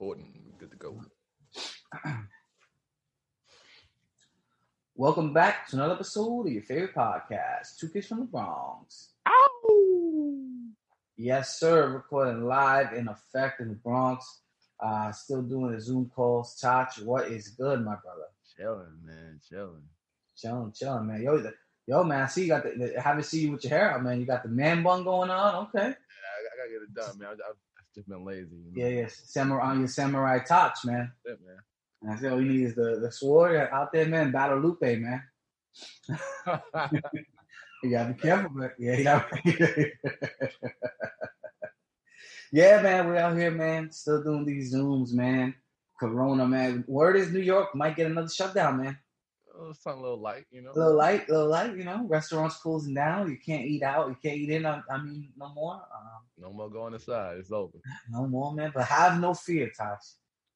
are. Good to go. Welcome back to another episode of your favorite podcast, Two Kids from the Bronx. Ow! Yes, sir. Recording live in effect in the Bronx. Uh, still doing the Zoom calls. Chach, what is good, my brother? Chilling, man. Chilling. Chilling, chilling, man. Yo, the, yo, man. I see you got the, the. Haven't seen you with your hair out, man. You got the man bun going on. Okay. Yeah, I, I gotta get it done, man. I, I've just been lazy. You know? Yeah, yeah. Samurai on your samurai touch, man. That's it, man. And I said, all you need is the the sword out there, man. Battle Lupe, man. You gotta be careful, but yeah, gotta yeah, man. We're out here, man. Still doing these zooms, man. Corona, man. Word is New York might get another shutdown, man. Oh, something a little light, you know. A little light, a little light. You know, restaurants closing down. You can't eat out. You can't eat in. I, I mean, no more. Um, No more going inside. It's over. no more, man. But have no fear, Tosh.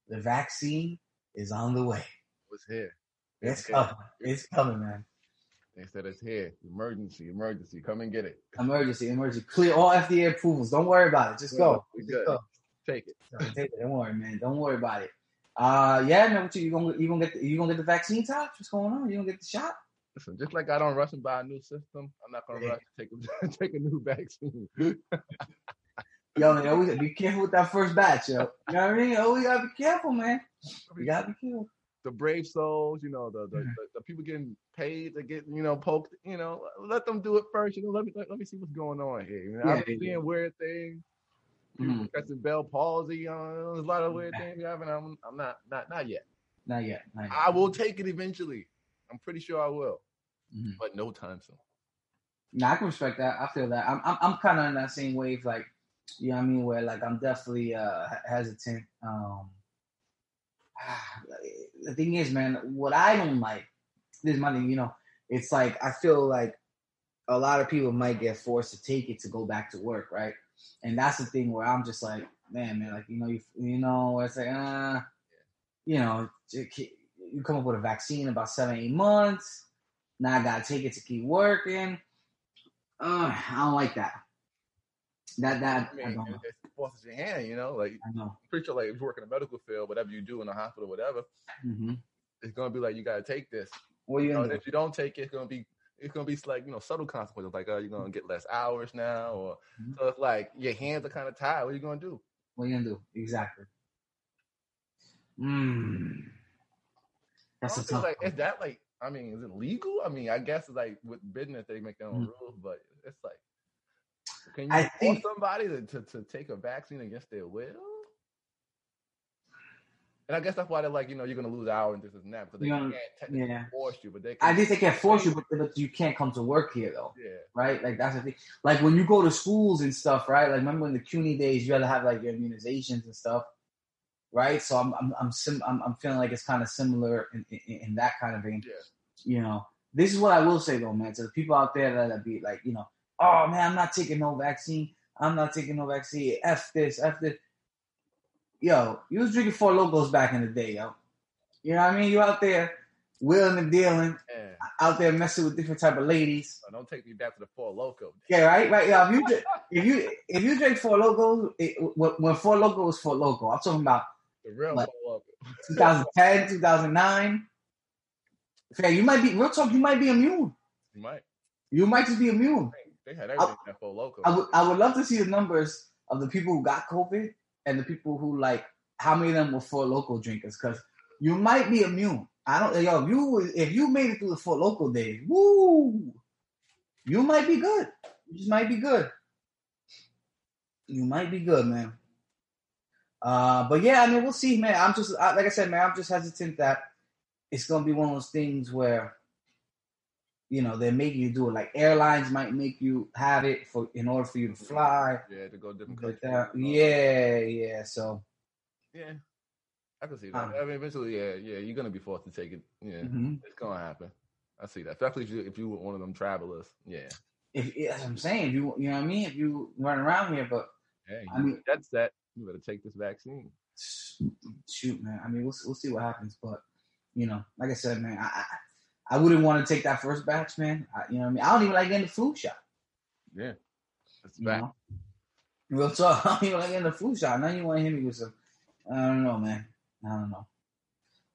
The vaccine is on the way. It's here. It's here. coming. It's coming, man. They said it's here. Emergency, emergency. Come and get it. Emergency, emergency. Clear all FDA approvals. Don't worry about it. Just go. Just go. Take it. Take it. Don't worry, man. Don't worry about it. Uh, yeah, man. What you, you gonna you gonna get the, you gonna get the vaccine, Tosh? What's going on? You gonna get the shot? Listen, just like I don't rush and buy a new system, I'm not gonna Yeah. rush to take a, take a new vaccine. Yo, man, always be careful with that first batch, yo. You know what I mean? Always gotta be careful, man. You gotta be careful. the brave souls, you know, the the, Mhm. the the people getting paid to get, you know, poked, you know, let them do it first. You know, let me let, let me see what's going on here. You know, Yeah, I'm yeah, seeing weird things. Mhm. catching Bell palsy. Uh, there's a lot of weird things happening. I'm, I'm not not not yet. Not yet. Not yet. I will take it eventually. I'm pretty sure I will, Mhm. but no time soon. Nah, I can respect that. I feel that. I'm I'm, I'm kind of in that same wave, like you know what I mean, where like I'm definitely uh hesitant. Um, the thing is, man, what I don't like, this is my thing. You know, it's like I feel like a lot of people might get forced to take it to go back to work, right? And that's the thing where I'm just like, man, man, like you know, you you know, it's like, uh, you know, you come up with a vaccine in about seven, eight months. Now I gotta take it to keep working. Uh, I don't like that. That that I I don't know. it forces your hand. You know, like I know. I'm pretty sure, like if you work in the medical field, whatever you do in the hospital, whatever, hmm it's gonna be like you gotta take this. What you You know, if you don't take it, it's gonna be it's gonna be like you know subtle consequences, like oh you're gonna get less hours now, or Mhm. so it's like your hands are kind of tied. What are you gonna do? What are you gonna do? Exactly. Mm. That's a tough. like is that like I mean is it legal? I mean I guess it's like with business they make their own Mhm. rules, but it's like can you I force think- somebody to, to to take a vaccine against their will? And I guess that's why they're like, you know, you're gonna lose hours and this and that because they know, can't technically yeah. force you, but they I can. think they can force you, but, but you can't come to work here though, yeah, right? Like that's the thing. Like when you go to schools and stuff, right? Like remember in the CUNY days, you had to have like your immunizations and stuff, right? So I'm I'm I'm sim- I'm, I'm feeling like it's kind of similar in, in, in that kind of vein. yeah. you know, this is what I will say though, man, to the people out there that, that be like, you know, oh man, I'm not taking no vaccine. I'm not taking no vaccine. F this, F this. Yo, you was drinking Four Lokos back in the day, yo. You know what I mean? You out there wheeling and dealing, yeah. out there messing with different type of ladies. So don't take me back to the Four Loko. Yeah, right, right. Yeah, if you if you if you drink Four Lokos, it, when, Four Loko was Four Loko, I'm talking about The real Like- Four Loko. 2010, 2009. Fair, you might be real talk. You might be immune. You might. You might just be immune. They had everything in that Four Loko. I would I would love to see the numbers of the people who got COVID and the people who like how many of them were Four Loko drinkers because you might be immune. I don't yo if you if you made it through the Four Loko days, woo, you might be good. You just might be good. You might be good, man. Uh, but yeah, I mean, we'll see, man. I'm just I, like I said, man. I'm just hesitant that it's gonna be one of those things where you know they're making you do it. Like airlines might make you have it for in order for you to fly. yeah, to go different countries. that. Yeah, yeah. So Yeah. I can see that. Um, I mean, eventually, yeah, yeah, you're gonna be forced to take it. Yeah, mhm. it's gonna happen. I see that. Especially if you if you were one of them travelers. Yeah. if as I'm saying, if you you know what I mean, if you run around here, but Hey, I mean- that's that. You better take this vaccine. shoot, man. I mean, we'll we'll see what happens, but you know, like I said, man, I I, I wouldn't want to take that first batch, man. I, you know what I mean? I don't even like getting the flu shot. Yeah. It's You back. know? Real talk, I don't even like getting the flu shot. Now you want to hit me with some I don't know, man. I don't know.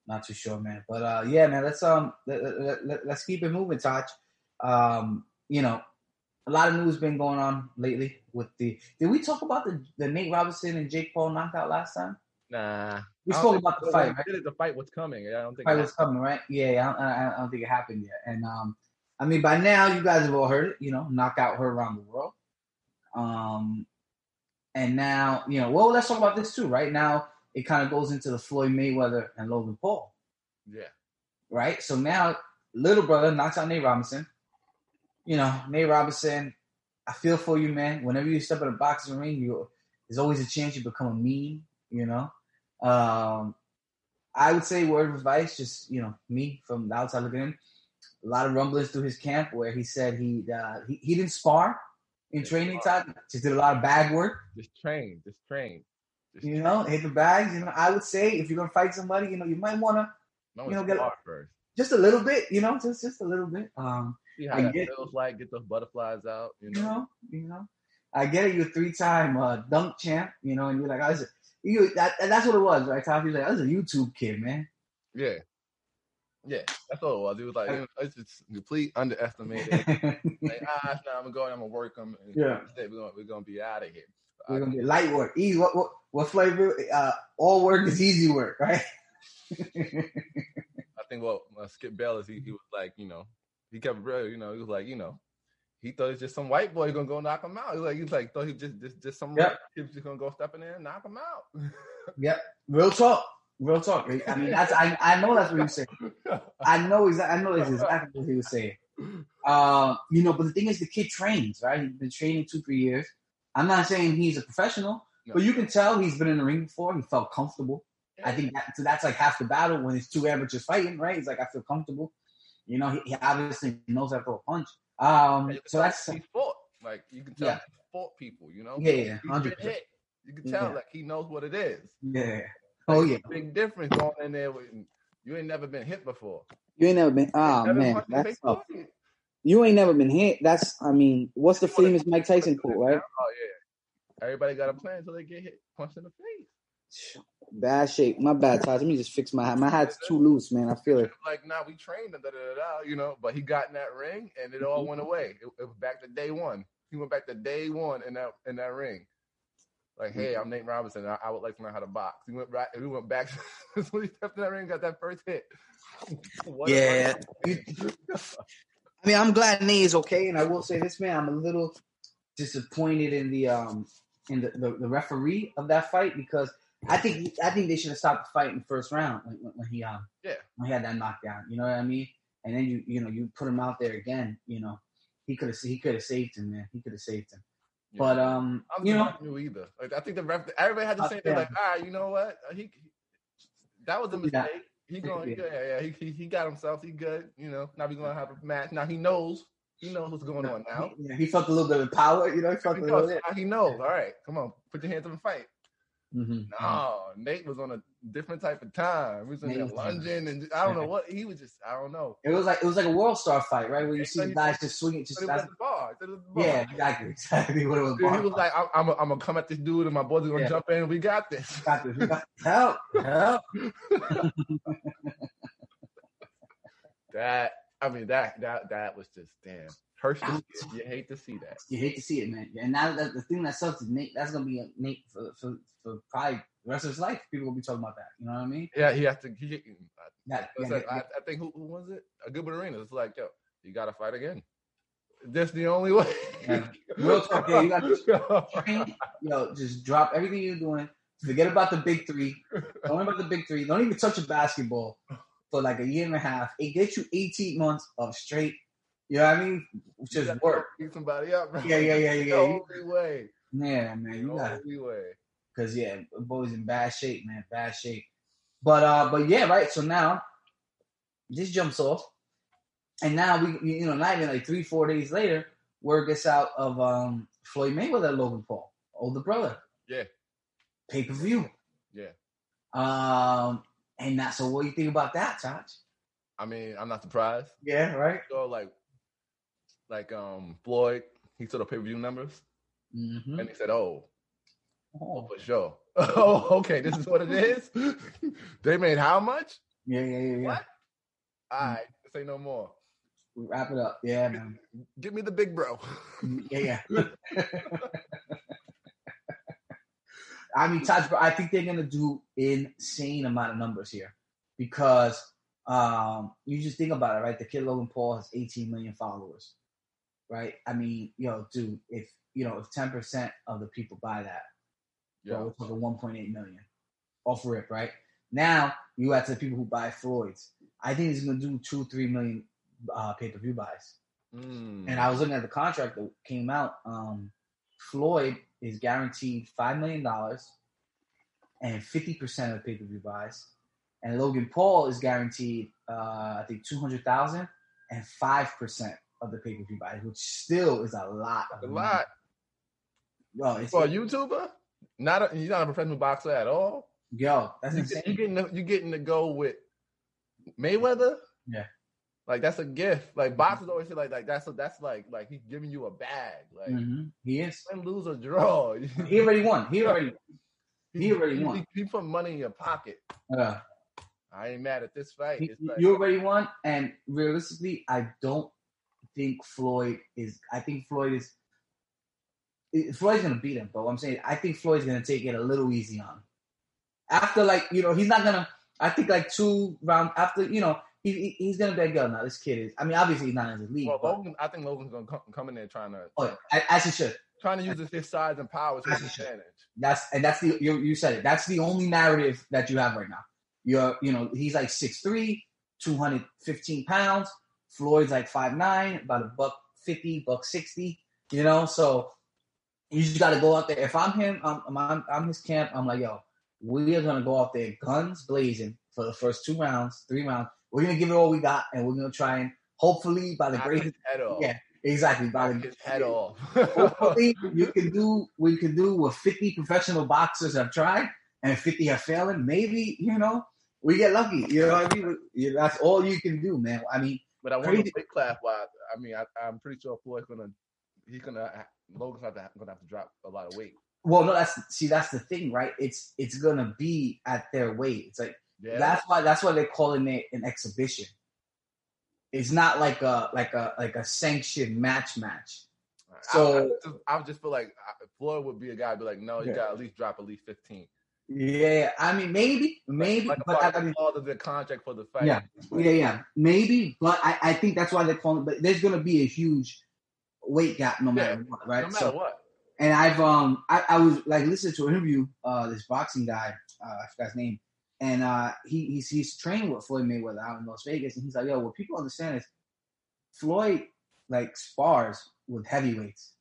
Not too sure, man. But uh, yeah, man. Let's um let, let, let, let's keep it moving, Taj. Um, you know, a lot of news been going on lately with the. Did we talk about the the Nate Robinson and Jake Paul knockout last time? Nah. We spoke about the fight, right? did it, The fight was coming. I don't think. Fight was coming, right? Yeah, yeah. I, I, I don't think it happened yet. And um, I mean, by now you guys have all heard it. You know, knock out her around the world. Um, and now you know. Well, let's talk about this too. Right now, it kind of goes into the Floyd Mayweather and Logan Paul. Yeah. right? So now, little brother knocks out Nate Robinson. You know, Nate Robinson, I feel for you, man. Whenever you step in a boxing ring, you there's always a chance you become a meme. You know, um, I would say word of advice, just you know, me from the outside looking in. A lot of rumblings through his camp where he said he uh, he, he didn't spar in Didn't training spar. time, just did a lot of bag work. Just train. Just train. Just You know, hit the bags. You know, I would say if you're gonna fight somebody, you know, you might wanna No, you know, get- first. just a little bit. You know, just just a little bit. Um, See how I that get- feels like. Get those butterflies out. You you know. know, you know. I get it. You're three-time uh, dunk champ, you know, and you're like, I was, a- you that, that's what it was, right? Tom, you're like, I was a YouTube kid, man. Yeah. Yeah, that's all it was. It was like it's just complete underestimated. like, ah, nah, I'm gonna go and I'm gonna work them. Yeah. we're gonna we're gonna be out of here. We're gonna be light work, easy. What what, what flavor? Uh, all work is easy work, right? I think what uh, Skip Bayless, he, he was like, you know, he kept real, you know, he was like, you know, he thought it's just some white boy gonna go knock him out. He's like, he's like, thought he just just just some Yep. kid just gonna go step in there and knock him out. yep, real talk, real talk. I mean, that's I, I know that's what he was saying. I know exactly. I know that's exactly what he was saying. Um, you know, but the thing is, the kid trains, right? He's been training two, three years. I'm not saying he's a professional, but you can tell he's been in the ring before. He felt comfortable. I think that, so that's like half the battle when it's two amateurs fighting, right? He's like, I feel comfortable. You know, he, he obviously knows how to throw a punch. Um, And you can so that's he fought. Like you can tell Yeah. he fought people, you know? Yeah, yeah, 100%. You can tell Yeah. like he knows what it is. yeah. Oh Like, yeah. Big difference going in there with you ain't never been hit before. You ain't never been. Oh Never man, that's tough. You ain't never been hit. That's. I mean, what's the famous Mike Tyson quote, right? Oh yeah. Everybody got a plan until they get hit, punched in the face. Bad shape. My bad, Todd. Let me just fix my hat. My hat's too loose, man. I feel it. Like, nah, we trained him, da, da, da, da, you know. But he got in that ring, and it all went away. It, it was back to day one. He went back to day one in that in that ring. Like, hey, I'm Nate Robinson. I, I would like to learn how to box. He went back. He went back when he stepped in that ring, got that first hit. What Yeah. I mean, I'm glad Nate is okay, and I will say this, man. I'm a little disappointed in the um in the, the, the referee of that fight because I think I think they should have stopped the fight in the first round when, when, he um Yeah. when he had that knockdown. You know what I mean? And then you you know you put him out there again. You know he could have he could have saved him, man. He could have saved him. Yeah. But um, you know, knew either. Like I think the ref, everybody had the Uh, same. yeah. Thing, like, ah, you know what? Uh, He, that was a Yeah. mistake. He going, Yeah. yeah, yeah, yeah. He, he he got himself. He good. You know. Now we gonna have a match. Now he knows. He knows what's going on now. he, yeah, he felt a little bit of power. You know, he felt He a little knows. bit. He knows. All right, come on, put your hands up and fight. Mhm. No, Nate was on a different type of time. He was in Nate there lunging, and I don't know what he was just. I don't know. It was like it was like a world star fight, right? Where you see the guys just swinging, just it was at the bar. The bar. yeah, exactly, exactly what it was. Dude, he was like, I'm, I'm, I'm gonna come at this dude, and my boys are gonna Yeah. jump in. We got this. got this, we got help, help. That I mean that that that was just damn. To it. You hate to see that. You hate to see it, man. And now that the thing that sucks is Nate. That's gonna be a Nate for, for, for probably the rest of his life. People will be talking about that. You know what I mean? Yeah, he has to. He, That, I, yeah, I, I think who, who was it? A good arena. It's like yo, you got to fight again. That's the only way. Yeah. Real talk, yeah, you got train, yo, just drop everything you're doing. Forget about the big three. Don't worry about the big three. Don't even touch a basketball for like a year and a half. It gets you 18 months of straight. You know what I mean? Just work. Beat somebody up. Bro. Yeah, yeah, yeah, The yeah. You- only way. Yeah, man, The you got only way. because yeah, boy's in bad shape, man, bad shape. But uh, but yeah, right. So now this jumps off, and now we, you know, not even like three, four days later, word gets out of um Floyd Mayweather, Logan Paul, older brother. Yeah. Pay per view. Yeah. Um, and that. So what do you think about that, Taj? I mean, I'm not surprised. Yeah, right. So like, like um Floyd, he saw the pay per view numbers, Mm-hmm. and he said, "Oh, oh, for sure." Oh, okay. This is what it is. they made how much? Yeah, yeah, yeah, yeah. What? All right. Say no more. We wrap it up. Yeah, man. Give me the big bro. Yeah, yeah. I mean, Taj, I think they're gonna do insane amount of numbers here because um, you just think about it, right? The kid Logan Paul has 18 million followers, right? I mean, yo, dude, if you know, if 10 percent of the people buy that, Yeah. Bro, we're talking 1.8 million off rip, right? Now you add to the people who buy Floyd's. I think he's gonna do two, three million uh, pay per view buys. Mm. And I was looking at the contract that came out. Um, Floyd is guaranteed five million dollars and fifty percent of the pay per view buys, and Logan Paul is guaranteed, uh, I think, two hundred thousand and five percent of the pay per view buys, which still is a lot. Of a money. lot Yo, it's, for a YouTuber. Not a, you're not a professional boxer at all. yo, that's You insane. get, you getting to, you getting to go with Mayweather. Yeah. Like that's a gift. Like boxers always say like like that's a, that's like like he's giving you a bag. Like Mhm. He is. win, lose or draw. He already won. He already. He already won. He, he put money in your pocket. Uh, I ain't mad at this fight. he- like, you already won, and realistically, I don't think Floyd is. I think Floyd is. Floyd's gonna beat him, but what I'm saying, I think Floyd's gonna take it a little easy on. him. After like you know, he's not gonna. I think like two round after you know, he, he he's gonna be like, yo, now this kid is. I mean, obviously he's not in his league, well, but Logan, I think Logan's gonna come, come in there trying to oh, yeah, as he should. trying to use his, his size and power to his advantage. That's and that's the you, you said it. That's the only narrative that you have right now. You're you know he's like 6'3", 215 pounds. Floyd's like 5'9", about a buck fifty, buck sixty. You know, so you just got to go out there. If I'm him, I'm, I'm I'm his camp. I'm like, yo, we are gonna go out there guns blazing for the first two rounds, three rounds. We're gonna give it all we got, and we're gonna try and hopefully by the Knock grace, head off. yeah, exactly by Knock the head off. hopefully you can do we can do what 50 professional boxers have tried and 50 have failed. maybe you know we get lucky you know what i mean You- that's all you can do man i mean But I want to weight class wise. I mean, I, I'm pretty sure Floyd's gonna he's gonna uh, Logan's have to, gonna have to drop a lot of weight. well no that's see that's the thing right it's it's gonna be at their weight it's like Yeah, that's why that's why they're calling it an exhibition it's not like a like a like a sanctioned match match so I, just, I just feel like Floyd would be a guy be like, no, you Yeah. got at least drop at least 15. yeah i mean maybe maybe Like a but I, I mean, all of the contract for the fight. Yeah. Yeah, yeah, maybe, but I, I think that's why they're calling. But there's going to be a huge weight gap no matter Yeah, what, right? no matter so, what. and I've um, I, I was like listening to an interview, uh, this boxing guy, uh, I forgot his name, and uh, he he's he's training with Floyd Mayweather out in Las Vegas, and he's like, yo, what people understand is Floyd like spars with heavyweights,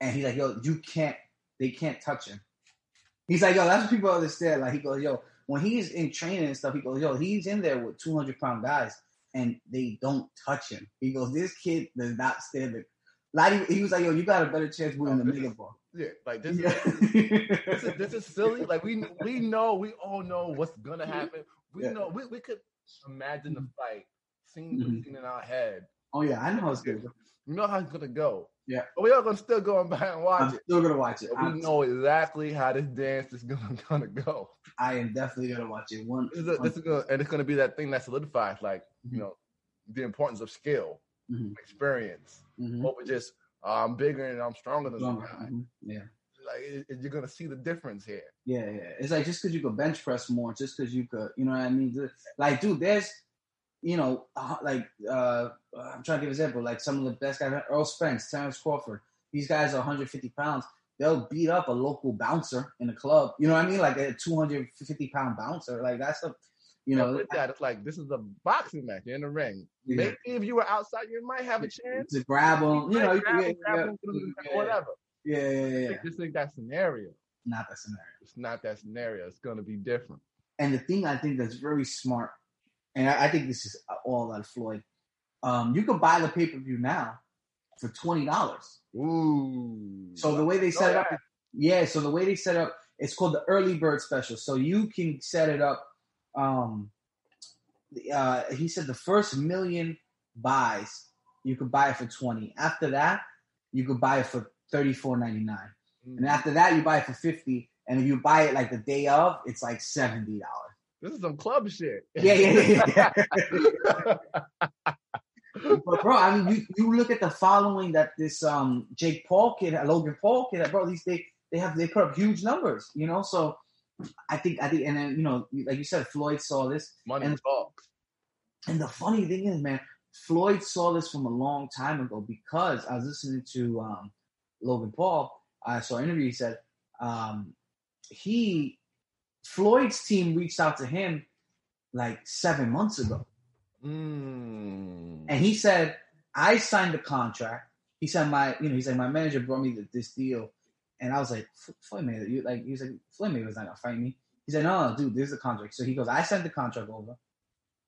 and he's like, yo, you can't, they can't touch him. He's like, yo, that's what people understand. Like he goes, yo, when he's in training and stuff, he goes, yo, he's in there with 200 pound guys and they don't touch him. He goes, this kid does not stand it. Like he, was like, yo, you got a better chance winning Oh, the this mega ball. Yeah, like this, Yeah. is, this is this is silly. Like we we know we all know what's gonna happen. We Yeah. know we, we could imagine the fight, scene Mhm. scene in our head. oh yeah, I know how it's good. We know how it's gonna go. Yeah. but we are gonna still go and buy and watch I'm it. still gonna watch it. But we I'm- know exactly how this dance is gonna gonna go. I am definitely gonna watch it. One, This is, a, this is gonna, and it's gonna be that thing that solidifies, like you Mhm. know, the importance of skill, Mhm. experience, Mhm. over just uh, I'm bigger and I'm stronger than guy. Mhm. Yeah. Like it, it- you're gonna see the difference here. Yeah, yeah. It's like just because you could bench press more, just because you could, you know what I mean? Like, dude, there's, you know, uh, like uh, I'm trying to give an example. Like some of the best guys, Errol Spence, Terrence Crawford. These guys are 150 pounds. They'll beat up a local bouncer in a club. You know what I mean? Like a 250 pound bouncer. Like that's a, you You know, with that, it's like this is a boxing match you're in the ring. Yeah. Maybe if you were outside, you might have a chance. to grab them. You know, grab him, grab yeah, him, put him in yeah, whatever. yeah, yeah, yeah, yeah. Just think that scenario. Not that scenario. It's not that scenario. It's gonna be different. And the thing I think that's very smart, and I, I think this is all out of Floyd. Um, you can buy the pay per view now for twenty dollars. Ooh. So the way they set it up, yeah. So the way they set it up, it's called the early bird special. So you can set it up. Um, uh, he said the first million buys you could buy it for twenty. After that, you could buy it for thirty four ninety nine. Mm. And after that, you buy it for 50. and if you buy it like the day of, it's like seventy dollars. This is some club shit. Yeah, yeah, yeah. yeah. but bro, I mean, you, you look at the following that this um Jake Paul kid, Logan Paul kid, bro. These they they have they put up huge numbers, you know. So I think I think, and then you know, like you said, Floyd saw this, Money And- talks. and the funny thing is, man, Floyd saw this from a long time ago because I was listening to um, Logan Paul. I saw an interview. He said um, he Floyd's team reached out to him like seven months ago, Mm. and he said, "I signed the contract." He said, "My, you know, he said my manager brought me this deal," and I was like, "F- "Floyd Mayweather, you like?" He was like, "Floyd Mayweather's not gonna fight me." He said, "No, no, dude, this is the contract." So he goes, "I sent the contract over."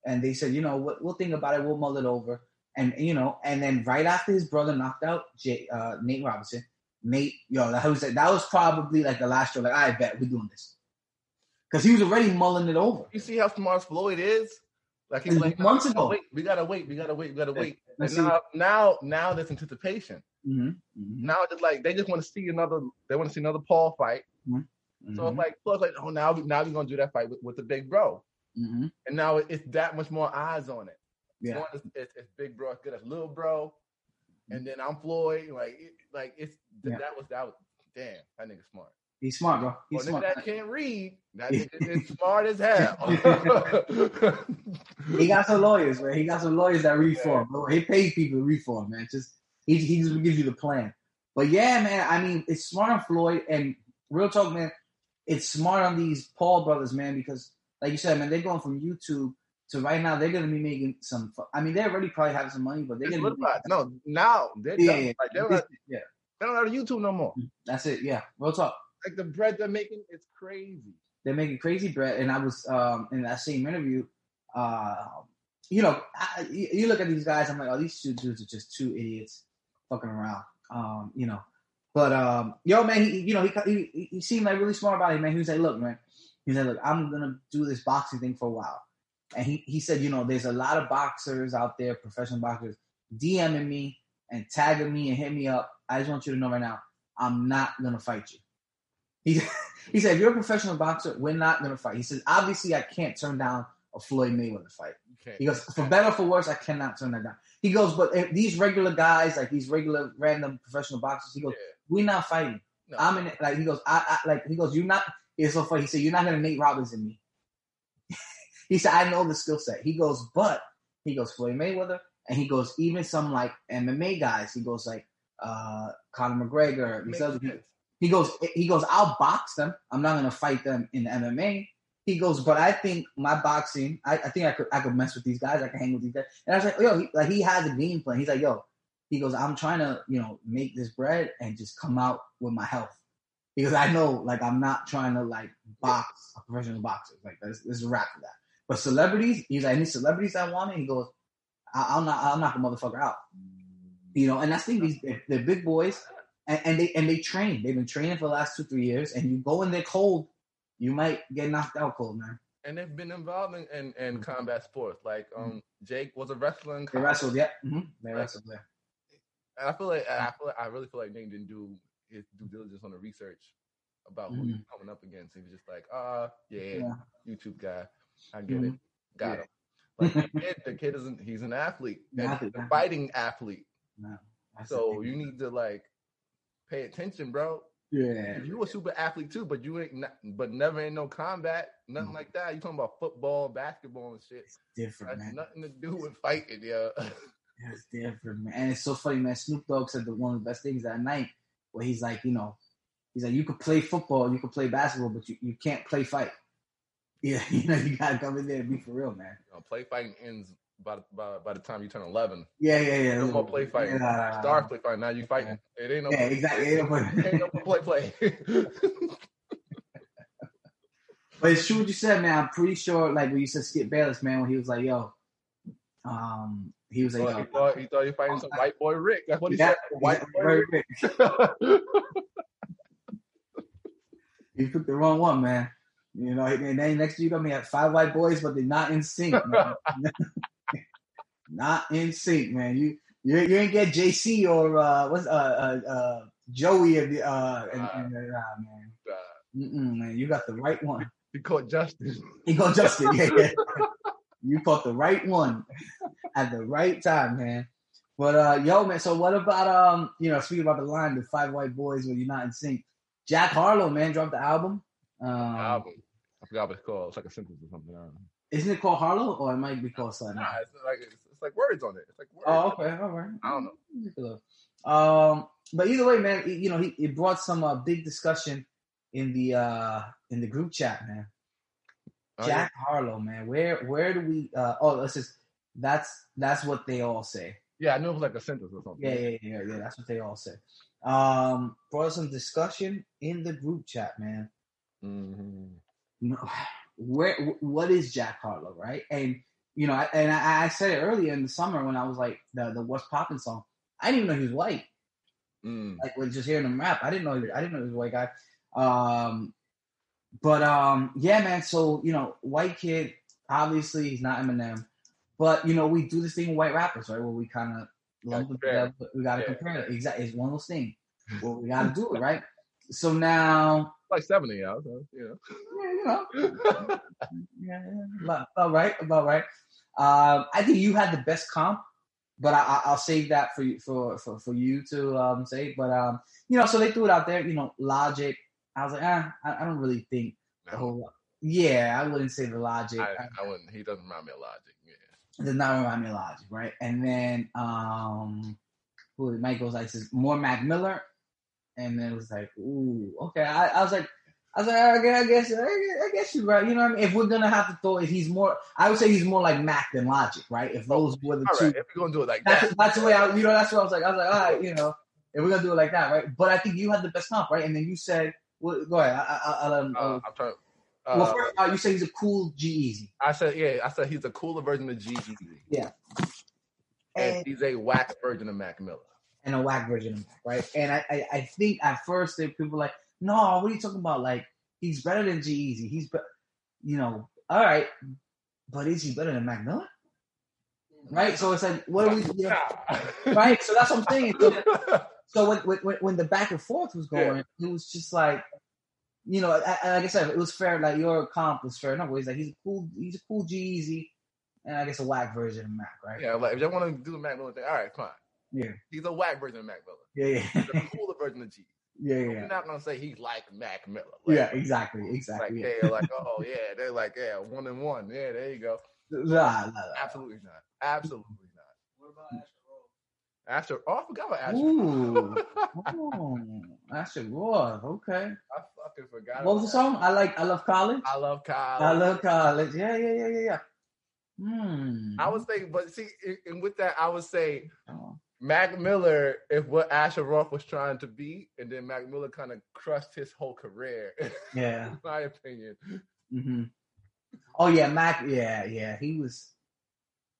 and they said, you know, we'll, we'll think about it. We'll mull it over. And you know, and then right after his brother knocked out Jay, uh, Nate Robinson, Nate, yo, that was that was probably like the last show. Like, I bet we're doing this because he was already mulling it over. You see how smart Floyd is? Like he's like months "No, ago. Wait, we gotta wait. We gotta wait. We gotta wait. And now, now, now there's anticipation. Mm-hmm. Mm-hmm. Now it's just like they just want to see another. They want to see another Paul fight. So it's like plus like oh now we now we're gonna do that fight with, with the big bro. hmm And now it's that much more eyes on it. Yeah. One is it's, it's big bro as good as little bro, and then I'm Floyd. Like it, like it's Yeah. that was that was damn that nigga smart. He's smart, bro. He's Well, smart. that can't read, that is smart as hell. He got some lawyers, man. He got some lawyers that read for him, bro. He pays people to read for him, man. Just he he just gives you the plan. But yeah, man. I mean, it's smart on Floyd and real talk, man. It's smart on these Paul brothers, man, because like you said, man, they're going from YouTube to right now. They're gonna be making some. I mean, they already probably have some money, but they're It's gonna. Be, solidified. No, now they're yeah, done. yeah, Like, they, don't have, yeah. they don't have YouTube no more. That's it. Yeah, real talk. Like the bread they're making, it's crazy. they're making crazy bread. And I was um, in that same interview, uh, you know, I, you look at these guys, I'm like, oh, these two dudes are just two idiots fucking around, um, you know. But um, yo, man, he, you know, he, he he seemed like really smart about it, man. He was like, look, man, he said, look, I'm gonna do this boxing thing for a while, and he he said, you know, there's a lot of boxers out there, professional boxers, DMing me and tagging me and hit me up. I just want you to know right now, I'm not gonna fight you. He he said, if you're a professional boxer, we're not gonna fight. He says, obviously, I can't turn down a Floyd Mayweather fight. Can't. He goes, for better or for worse, I cannot turn that down. He goes, but if these regular guys, like these regular random professional boxers, he goes, Yeah. we're not fighting. No. I'm in it. Like he goes, I, I like he goes, you're not. It's so funny. He said, you're not gonna Nate Robinson me. he said, I know the skill set. He goes, but he goes Floyd Mayweather, and he goes even some like MMA guys. He goes like uh Conor McGregor. these other- sense. He goes, he goes, I'll box them. I'm not gonna fight them in the MMA. He goes, but I think my boxing, I, I think I could, I could mess with these guys. I can hang with these guys. And I was like, yo, he, like he has a game plan. He's like, yo, he goes, I'm trying to, you know, make this bread and just come out with my health. Because I know, like, I'm not trying to like box a professional boxer. Like, this, is a wrap for that. But celebrities, he's like, any celebrities I want, he goes, I, I'll not, I'll knock a motherfucker out. You know, and the thing. These they're big boys, and, and they and they train. They've been training for the last two three years, and you go in there cold, you might get knocked out cold, man. and they've been involved in, in, in combat sports. Like um, Jake was a wrestler in They wrestled, yeah. hmm They wrestled, yeah. I feel like I feel like, I really feel like Nate didn't do his due diligence on the research about who he's coming up against. He was just like, uh, yeah, Mm-hmm. Yeah. YouTube guy, I get it, Mhm. got Yeah. him. Like the kid, the kid isn't. He's an athlete, An and athlete, a yeah. fighting athlete. The So you need to like pay attention, bro. yeah, If you a super athlete too, but you ain't, not, but never in no combat, nothing Mhm. like that. You talking about football, basketball, and shit. different, That's man. nothing to do with fighting, yeah. It's different, man. And it's so funny, man. Snoop Dogg said the one of the best things that night where he's like, you know, he's like, you could play football, you could play basketball, but you, you can't play fight. Yeah, you know, you gotta come in there and be for real, man. You know, play fighting ends by, by by the time you turn eleven. Yeah, yeah, yeah. No more play fighting. Yeah. Stars play fighting. Now you fighting. It ain't no. Yeah, exactly. Ain't no play- ain't no play play. But it's true what you said, man. I'm pretty sure, like when you said Skip Bayless, man, when he was like, "Yo," um, he was like, Well, he thought he thought he fighting some white boy Rick. That's what he Yeah, said. White boy very Rick. You picked the wrong one, man. You know, and then next to you got me at five white boys, but they're not in sync, man. not in sync, man. You you, you ain't get JC or uh what's uh uh, uh Joey of the uh and, and, uh, man. Mm-mm, man, you got the right one. He caught Justin. He go Justin. Yeah, yeah. you caught the right one at the right time, man. But uh, yo, man. So what about um, you know, speaking about the line, the five white boys when you're not in sync. Jack Harlow, man, dropped the album. Um, album. I forgot what it's called. It's like a sentence or something. I don't know. Isn't it called Harlow or it might be called something? Nah, it's like it's, it's like words on it. It's like words. Oh, okay, all right. I don't know. Um, but either way, man, it- you know, he it brought some uh, big discussion in the uh in the group chat, man. Oh, Jack Harlow, man. Where where do we? uh Oh, let's just that's that's what they all say. Yeah, I know it was like a sentence or something. Yeah, yeah, yeah, yeah. That's what they all say. Um, brought some discussion in the group chat, man. Mm-hmm. know, where what is Jack Harlow, right? And you know, I- and I, I said it earlier in the summer when I was like the the What's Poppin' song. I didn't even know he was white. Mm. Like with just hearing him rap, I didn't know he, I didn't know he was a white guy. Um, but um, yeah, man. So you know, white kid. Obviously, he's not Eminem, but you know, we do this thing with white rappers, right? Where we kind of lump them together. We got to Yeah. compare it. Exactly, it's one of those things. Well, we got to do it, right? So now, Like seventy hours, so, you yeah, you know. Yeah, yeah, about, about right, about right. Um, I think you had the best comp, but I, I, I'll save that for you for, for, for you to um, say. But um, you know, so they threw it out there. You know, Logic. I was like, ah, I, I don't really think the whole. Yeah, I wouldn't say the Logic. I, I wouldn't. He doesn't remind me of Logic. Yeah. Does not remind me of Logic, right? And then um, who Mike goes like says more Mac Miller, and then it was like, ooh, okay. I, I was like. I was like, I guess, I guess, I guess you're right. You know what I mean? If we're gonna have to throw it, he's more. I would say he's more like Mac than Logic, right? If those were the All two, right, if we're gonna do it like that's that, that's the way I, you know, that's what I was like. I was like, all right, you know, if we're gonna do it like that, right? But I think you had the best comp, right? And then you said, well, go ahead. I, um, uh, I'm trying. Uh, well, first, uh, you say he's a cool G-Eazy, I said, yeah, I said he's a cooler version of G-Eazy, and and, he's a wax version of Mac Miller. And a whack version of Mac, right? And I, I, I think at first they, people were like, no, what are you talking about? Like he's better than G-Eazy. He's, be-, you know, all right, but is he better than Mac Miller? Mm-hmm. Right? So it's like, what are we? You know, right? So that's what I'm saying. So, so when, when when the back and forth was going, it was just like, you know, I, I- like I said, it was fair. Like your comp was fair enough. He's like, he's a cool, he's a cool G-Eazy, and I guess a whack version of Mac, right? yeah, like if y'all want to do the Mac Miller thing, all right, fine. Yeah. He's a whack version of Mac Miller. Yeah, He's a cooler version of G. yeah, yeah. We're not gonna say he's like Mac Miller. Like, Yeah, exactly, Like exactly. yeah, like oh yeah, they're like yeah, one and one. Yeah, there you go. Nah, nah, nah. Absolutely not. Absolutely not. What about Asher, oh, I forgot about Asher. Ooh, oh, that's a. Okay. I fucking forgot. What was the song? I like. I love college. I love Kyle. I love college. Yeah, yeah, yeah, yeah, yeah. Hmm. I would say, but see, and- and with that, I would say Oh. Mac Miller, is what Asher Roth was trying to be, and then Mac Miller kind of crushed his whole career, Yeah. in my opinion. hmm Oh yeah, Mac. Yeah, yeah. He was.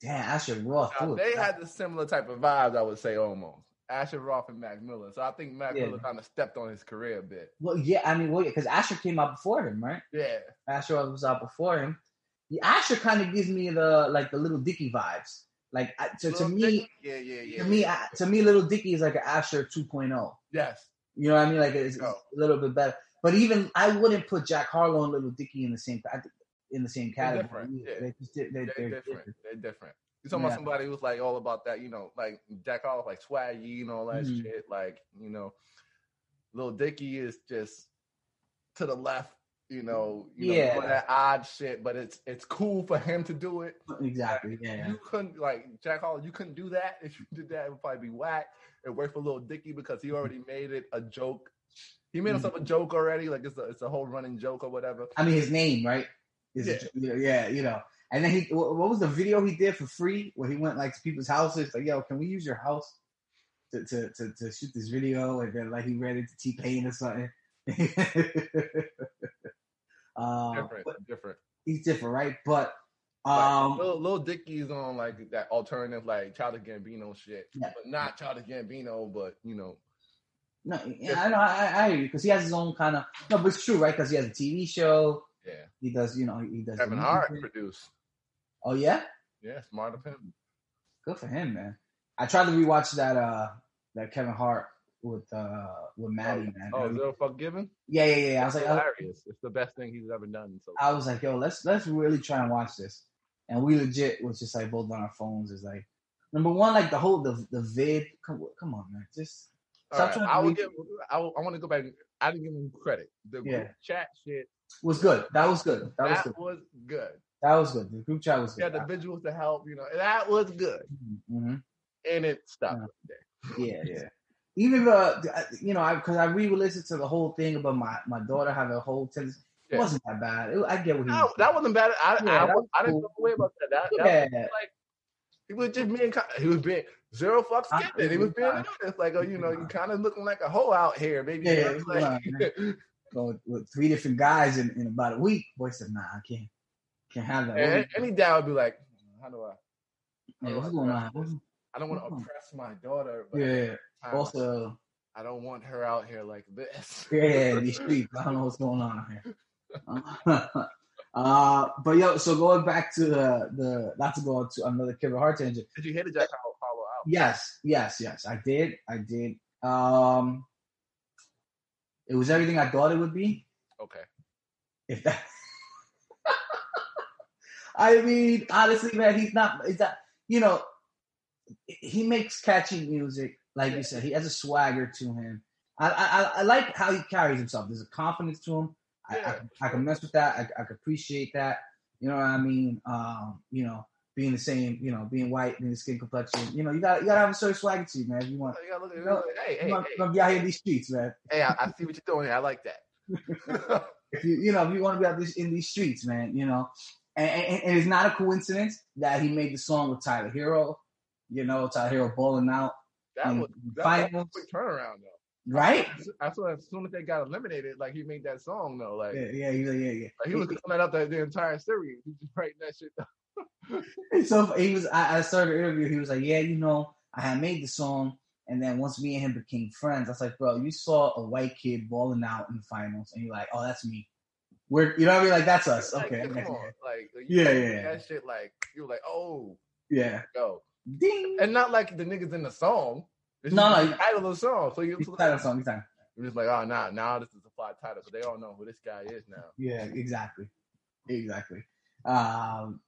Damn, Asher Roth. Now, they had the similar type of vibes, I would say, almost. Asher Roth and Mac Miller. So I think Mac Yeah. Miller kind of stepped on his career a bit. Well, yeah. I mean, well, because Asher came out before him, right? Yeah. Asher was out before him. Yeah, Asher kind of gives me the like the little Dicky vibes. Like I- to, to me, yeah, yeah, yeah. to me, I- to me, little Dicky is like an Asher 2.0. yes. You know what I mean? Like it's, Oh. a little bit better. But even I wouldn't put Jack Harlow and Little Dicky in the same in the same They're category. different, yeah. They're, they're, They're, they're different. different. They're different. You talking Yeah. about somebody who's like all about that, you know, like Jack Off, like swaggy and all that Mhm. shit. Like, you know, Little Dicky is just to the left, you know, you Yeah. know, that odd shit, but it's it's cool for him to do it. Exactly. Yeah. yeah. You couldn't like Jack Hall, you couldn't do that. If you did that, it would probably be whack. It worked for Lil Dicky because he mm-hmm. already made it a joke. He made mm-hmm. himself a joke already, like it's a it's a whole running joke or whatever. I mean, his name, right? Is Yeah. yeah. yeah, you know. And then he, what was the video he did for free where he went like to people's houses, like, "Yo, can we use your house to to to, to shoot this video?" And then like he ran into T Pain or something. um, Different, but different. he's different, right? But Like, um, Lil, Lil Dicky's on like that alternative, like Childish Gambino shit, Yeah. but not Childish Gambino, but you know, no, yeah, I know, I, I hear you because he has his own kind of no, but it's true, right? Because he has a TV show. yeah. He does, you know, he does. Kevin Hart produced. Oh yeah, Yeah, smart of him. good for him, man. I tried to rewatch that uh that Kevin Hart with uh with Maddie, man. Oh, zero fuck given. yeah, yeah, yeah. I was like, I. It's the best thing he's ever done. So I was like, yo, let's let's really try and watch this. And we legit was just like both on our phones. Is like number one, like the whole the the vid. Come, come on, man, just stop right, trying to I will give. I, I want to go back. I didn't give him credit. The Yeah. chat shit. was good. That was good. That was good. was good. That was good. The group chat was good. Yeah, the visuals to help. You know, that was good. hmm And it stopped Yeah. there. Yeah, yeah. Even the, you know, I because I re-listened to the whole thing about my my daughter having a whole tendency. It wasn't that bad. It, I get what he No, was that wasn't bad. I, Yeah, I, was I, didn't cool. feel away about that. That, that was like he was just being. He was being zero fucks I- given. He was being honest. Like, oh, you know, you kind of looking like a hoe out here, maybe. Yeah, you yeah, know, like- fine, go with, three different guys in, in about a week. Boy said, "Nah, I can't, can't have that." and any dad would be like, hmm, how do I? Hey, what's going on? What's- I don't want to Mhm. oppress my daughter. But Yeah. at time, Also, I don't want her out here like this. yeah, these streets. I don't know what's going on here. uh, but yo, so going back to the the not to go to another Kevin Hart tangent. Did you hear the Jack Harlow Harlow out? Yes, yes, yes. I did. I did. Um, it was everything I thought it would be. Okay. If that, I mean, honestly, man, he's not. Is that you know? He makes catchy music, like you said. He has a swagger to him. I I, I like how he carries himself. There's a confidence to him. I, Yeah. I, I can mess with that. I, I can appreciate that. You know what I mean? Um, you know, being the same, you know, being white, being the skin complexion. You know, you got you gotta have a certain swagger to you, man. If you want, You gotta look at it. No, Hey, you hey, want hey, to be out here in these streets, man. hey! I, I see what you're doing. here. I like that. if you you know if you want to be out this in these streets, man, you know, and, and, and it's not a coincidence that he made the song with Tyler Herro, you know, Herro balling out, that was that, was a quick turnaround though. right? I saw as soon as they got eliminated, like he made that song though. Like, Yeah, yeah, yeah, yeah, yeah. like he was that up the, the entire series. He just writing that shit. Down. So he was. I, I started the interview. He was like, "Yeah, you know, I had made the song, and then once me and him became friends, I was like, bro, you saw a white kid balling out in the finals, and you're like, oh, that's me. We're, you know what I mean? Like that's us. Like, Okay, come on. Like, Yeah, yeah, yeah. That shit, like, you were like, oh, yeah. yo. Ding. And not like the niggas in the song. It's No, no, the title of the song. So you like, title song. Title. you're just like, oh, nah, now this is a fly title. So they all know who this guy is now. Yeah, exactly, exactly. Um,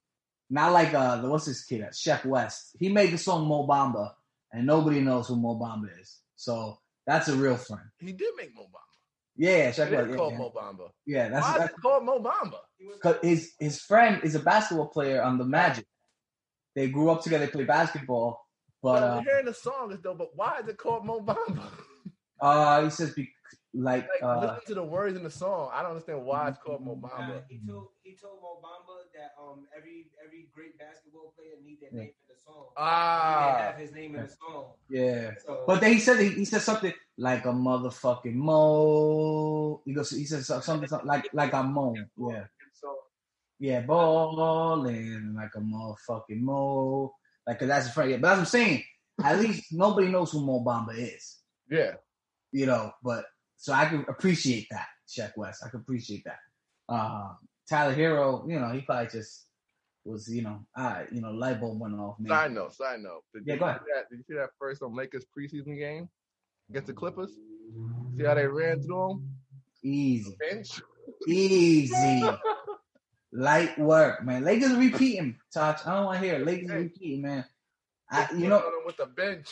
not like uh, the what's this kid? Uh, Sheck Wes. He made the song Mo Bamba, and nobody knows who Mo Bamba is. So that's a real friend. He did make Mo Bamba. Yeah, Sheck Wes. Yeah, called yeah. Mo Bamba. yeah that's, Why is it called Mo Bamba? cause his his friend is a basketball player on the Magic. They grew up together, play basketball, but But uh, hearing the song is though, but why is it called Mo Bamba? uh, he says be, like like uh, listen to the words in the song. I don't understand why it's called Mo Uh, Bamba. he told he told Mo Bamba that um every every great basketball player need their Yeah. name in the song. Ah, didn't have his name in the song. yeah. So But then he said he, he said something like a motherfucking mo. He goes he says something, something like like a mo. Yeah. Yeah, balling like a motherfucking Mo. Like, cause that's a friend. Yeah, but that's what I'm saying. At least nobody knows who Mo Bamba is, yeah, you know. But so I can appreciate that, Sheck Wes. I can appreciate that. Um, Tyler Herro, you know, he probably just was, you know, I, you know, light bulb went off. Man. Side note, side note. Did Yeah, you go ahead. That, did you see that first um, Lakers preseason game against the Clippers? See how they ran through them? Easy, Bench. easy, light work, man. Lakers repeating, Touch. I don't want to hear it. Lakers Hey. repeating, man. I, you know, with the bench.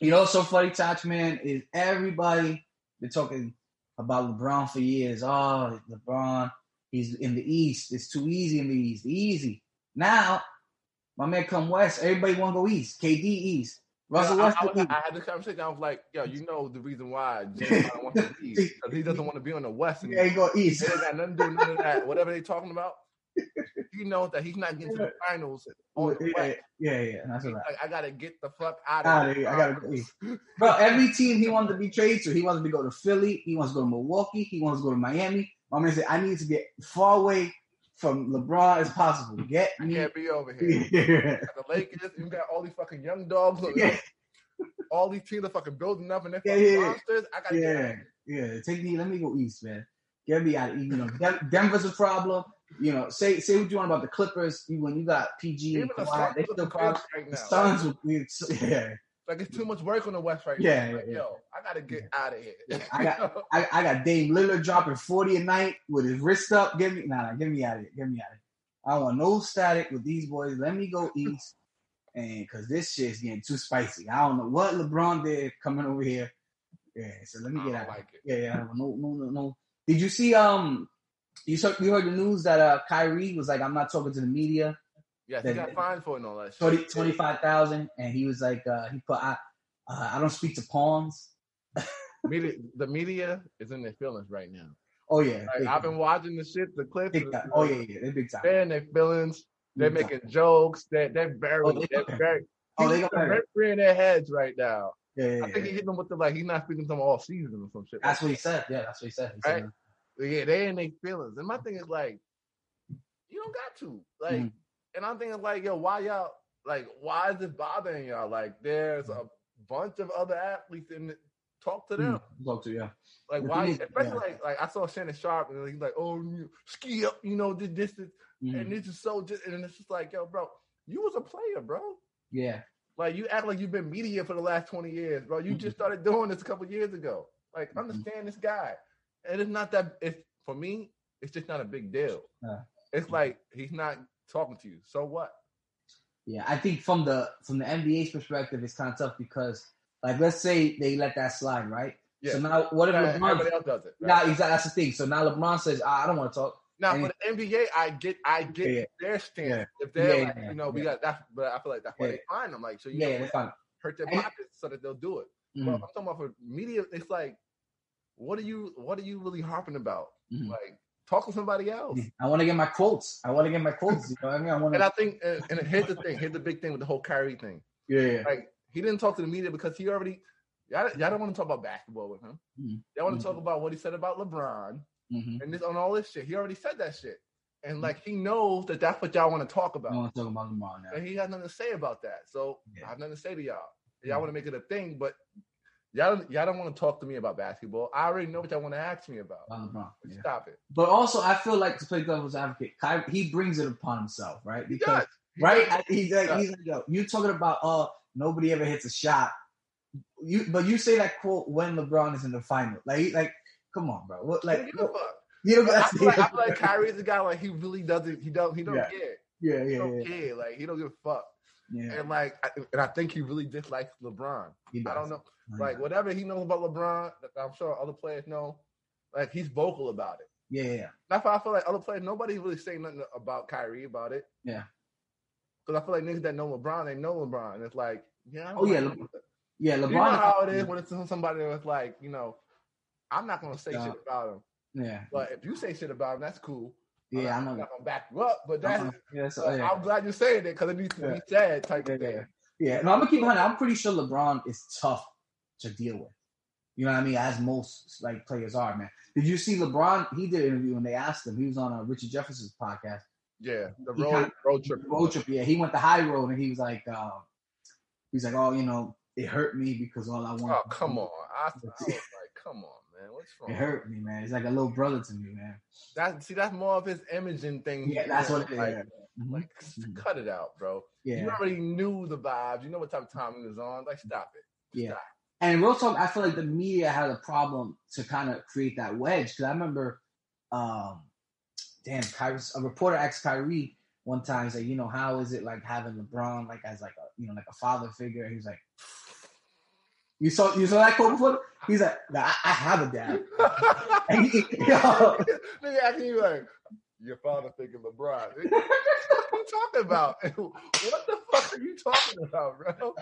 You know, so funny, Touch man, is everybody been talking about LeBron for years. Oh, LeBron, he's in the East. It's too easy in the East. Easy. Now, my man come West. Everybody want to go East. KD East. Russell I, I, Westbrook. was- East. I had this conversation. I was like, "Yo, you know the reason why James wants to leave because he doesn't want to be on the West Yeah, he go East. It got nothing to do with none of that. Whatever they talking about, he know that he's not getting to the finals on the Yeah, yeah, yeah. That's right. like, I gotta get the fuck out of here. I gotta go East. Bro, every team he wanted to be traded to, he wants to go to Philly. He wants to go to Milwaukee. He wants to go to Miami. My man said, I need to get far away from LeBron as possible. Get I can't be over here. Yeah. the Lakers, you got all these fucking young dogs. Look, Yeah. All these teams are fucking building up and they're fucking yeah, yeah. monsters. I gotta. Yeah, yeah. Take me. Let me go east, man. Get me out. Of, you know, Denver's a problem. You know, say say what you want about the Clippers. You when you got PG and the Kawhi, Suns they still right The. Suns, would be, yeah. Like it's too much work on the West right Yeah, now. Like, yeah, yeah. yo, I gotta get out of here. Yeah, I got- I, I got Dame Lillard dropping 40 a night with his wrist up. Give me nah, nah, get me out of here. Get me out of here. I want no static with these boys. Let me go east. And cause this shit's getting too spicy. I don't know what LeBron did coming over here. Yeah, so let me get out. like it. Yeah, yeah. No, no, no, no. Did you see um you saw you heard the news that uh Kyrie was like, I'm not talking to the media. Yes, he got fined for it and all that. 20, 25,000 and he was like uh he put I uh, I don't speak to pawns. Media, the media is in their feelings right now. Oh yeah. Like, I've time. been watching the shit, the clips. Time. Oh yeah, yeah, they big time. They're in their feelings. They're Big time. making jokes. They're they're very, Oh, they they're very. Oh, they got. Mercury in their heads right now. Yeah, yeah, I think yeah. he hit them with the like he's not speaking to them all season or some shit. That's like what he said. Yeah, that's what he said. He said Right. Yeah, they in their feelings. And my thing is like, you don't got to. Like, Mhm. and I'm thinking like, yo, why y'all like why is this bothering y'all? Like there's a bunch of other athletes in it. Talk to them. Mm, Talk to. Yeah. Like The why is- especially yeah. like like I saw Shannon Sharpe and he's like, oh you ski up, you know, this this, this Mhm. and this is so just and it's just like, yo, bro, you was a player, bro. Yeah. Like you act like you've been media for the last 20 years, bro. You Mhm. just started doing this a couple years ago. Like, Mhm. understand this guy. And it's not that it's for me, it's just not a big deal. Yeah. It's like he's not talking to you. So what? Yeah. I think from the from the NBA's perspective, it's kind of tough because like let's say they let that slide, right? Yeah. So now what if LeBron? Everybody else does it. Right? exactly. That's the thing. So now LeBron says, "Ah, I don't want to talk. Now and- for the NBA, I get I get Yeah, yeah. their stance. Yeah. If they're Yeah, like, yeah, you know, we got that but I feel like that's why Yeah. they find them. Like, so you Yeah, know, yeah, fine. hurt their pockets so that they'll do it. Mhm, But I'm talking about for media, it's like, what are you what are you really harping about? mhm. Like, talk to somebody else. I want to get my quotes. I want to get my quotes. You know what I mean? I want And. I think, and, and here's the thing. Here's the big thing with the whole Kyrie thing. Yeah. Like he didn't talk to the media because he already. Y'all, y'all don't want to talk about basketball with him. Mhm. Y'all want to talk about what he said about LeBron Mm-hmm. and this on all this shit. He already said that shit, and like he knows that that's what y'all want to talk about. I want to talk about LeBron now. and he has nothing to say about that. So Yeah. I have nothing to say to y'all. Y'all Mhm. want to make it a thing, but y'all don't- y'all don't want to talk to me about basketball. I already know what y'all want to ask me about. LeBron. yeah. Stop it. But also, I feel like to play devil's advocate, Kyrie, he brings it upon himself, right? He Because does. He right, does. he's like, does. he's like, yo, you talking about, oh, nobody ever hits a shot. You, but you say that quote when LeBron is in the final, like, like, come on, bro. What, He like, don't give you know, I feel like, I feel like Kyrie's the guy like he really doesn't. He don't. He don't Yeah. care. yeah, He yeah, don't yeah, care. Like he don't give a fuck. Yeah. And like, I, and I think he really dislikes LeBron. I don't know, like whatever he knows about LeBron, I'm sure other players know. Like he's vocal about it. Yeah, yeah, yeah. That's why I feel like other players, nobody really saying nothing about Kyrie about it. Yeah. Because I feel like niggas that know LeBron, they know LeBron. And it's like, yeah. Oh, yeah, Le- Yeah, LeBron. You know how it is when it's somebody that's like, you know, I'm not gonna say Yeah. shit about him, Yeah, but if you say shit about him, that's cool. Yeah, I I'm know. not gonna back you up, but that's. Uh-uh. Yeah, so, uh, yeah. I'm glad you're saying it because it needs to be said, type of thing. Yeah, no, I'm gonna keep 100. I'm pretty sure LeBron is tough to deal with. You know what I mean? As most like players are, man. Did you see LeBron? He did an interview and they asked him. He was on a Richard Jefferson's podcast. Yeah, the road kinda- road trip. Road trip. Yeah, he went the high road, and he was like, uh, he's like, oh, you know, it hurt me because all I want. Oh come on! I, I was like, come on, man, what's wrong? It hurt me, man. It's like a little brother to me, man. That see, that's more of his imaging thing. Yeah, that's what it is. Like. Mhm. like, Mhm. cut it out, bro. Yeah. You already knew the vibes. You know what type of time he was on. Like, stop it. Yeah. Stop. And real talk, I feel like the media had a problem to kind of create that wedge because I remember, um, damn, Kyrie, a reporter asked Kyrie one time, he's like, you know, how is it like having LeBron like as like a you know like a father figure? He was like, you saw you saw that quote before? He's like, nah, I, I have a dad. And he, yo, Nigga asking you like, your father thinking LeBron. What are you talking about? what the fuck are you talking about, bro?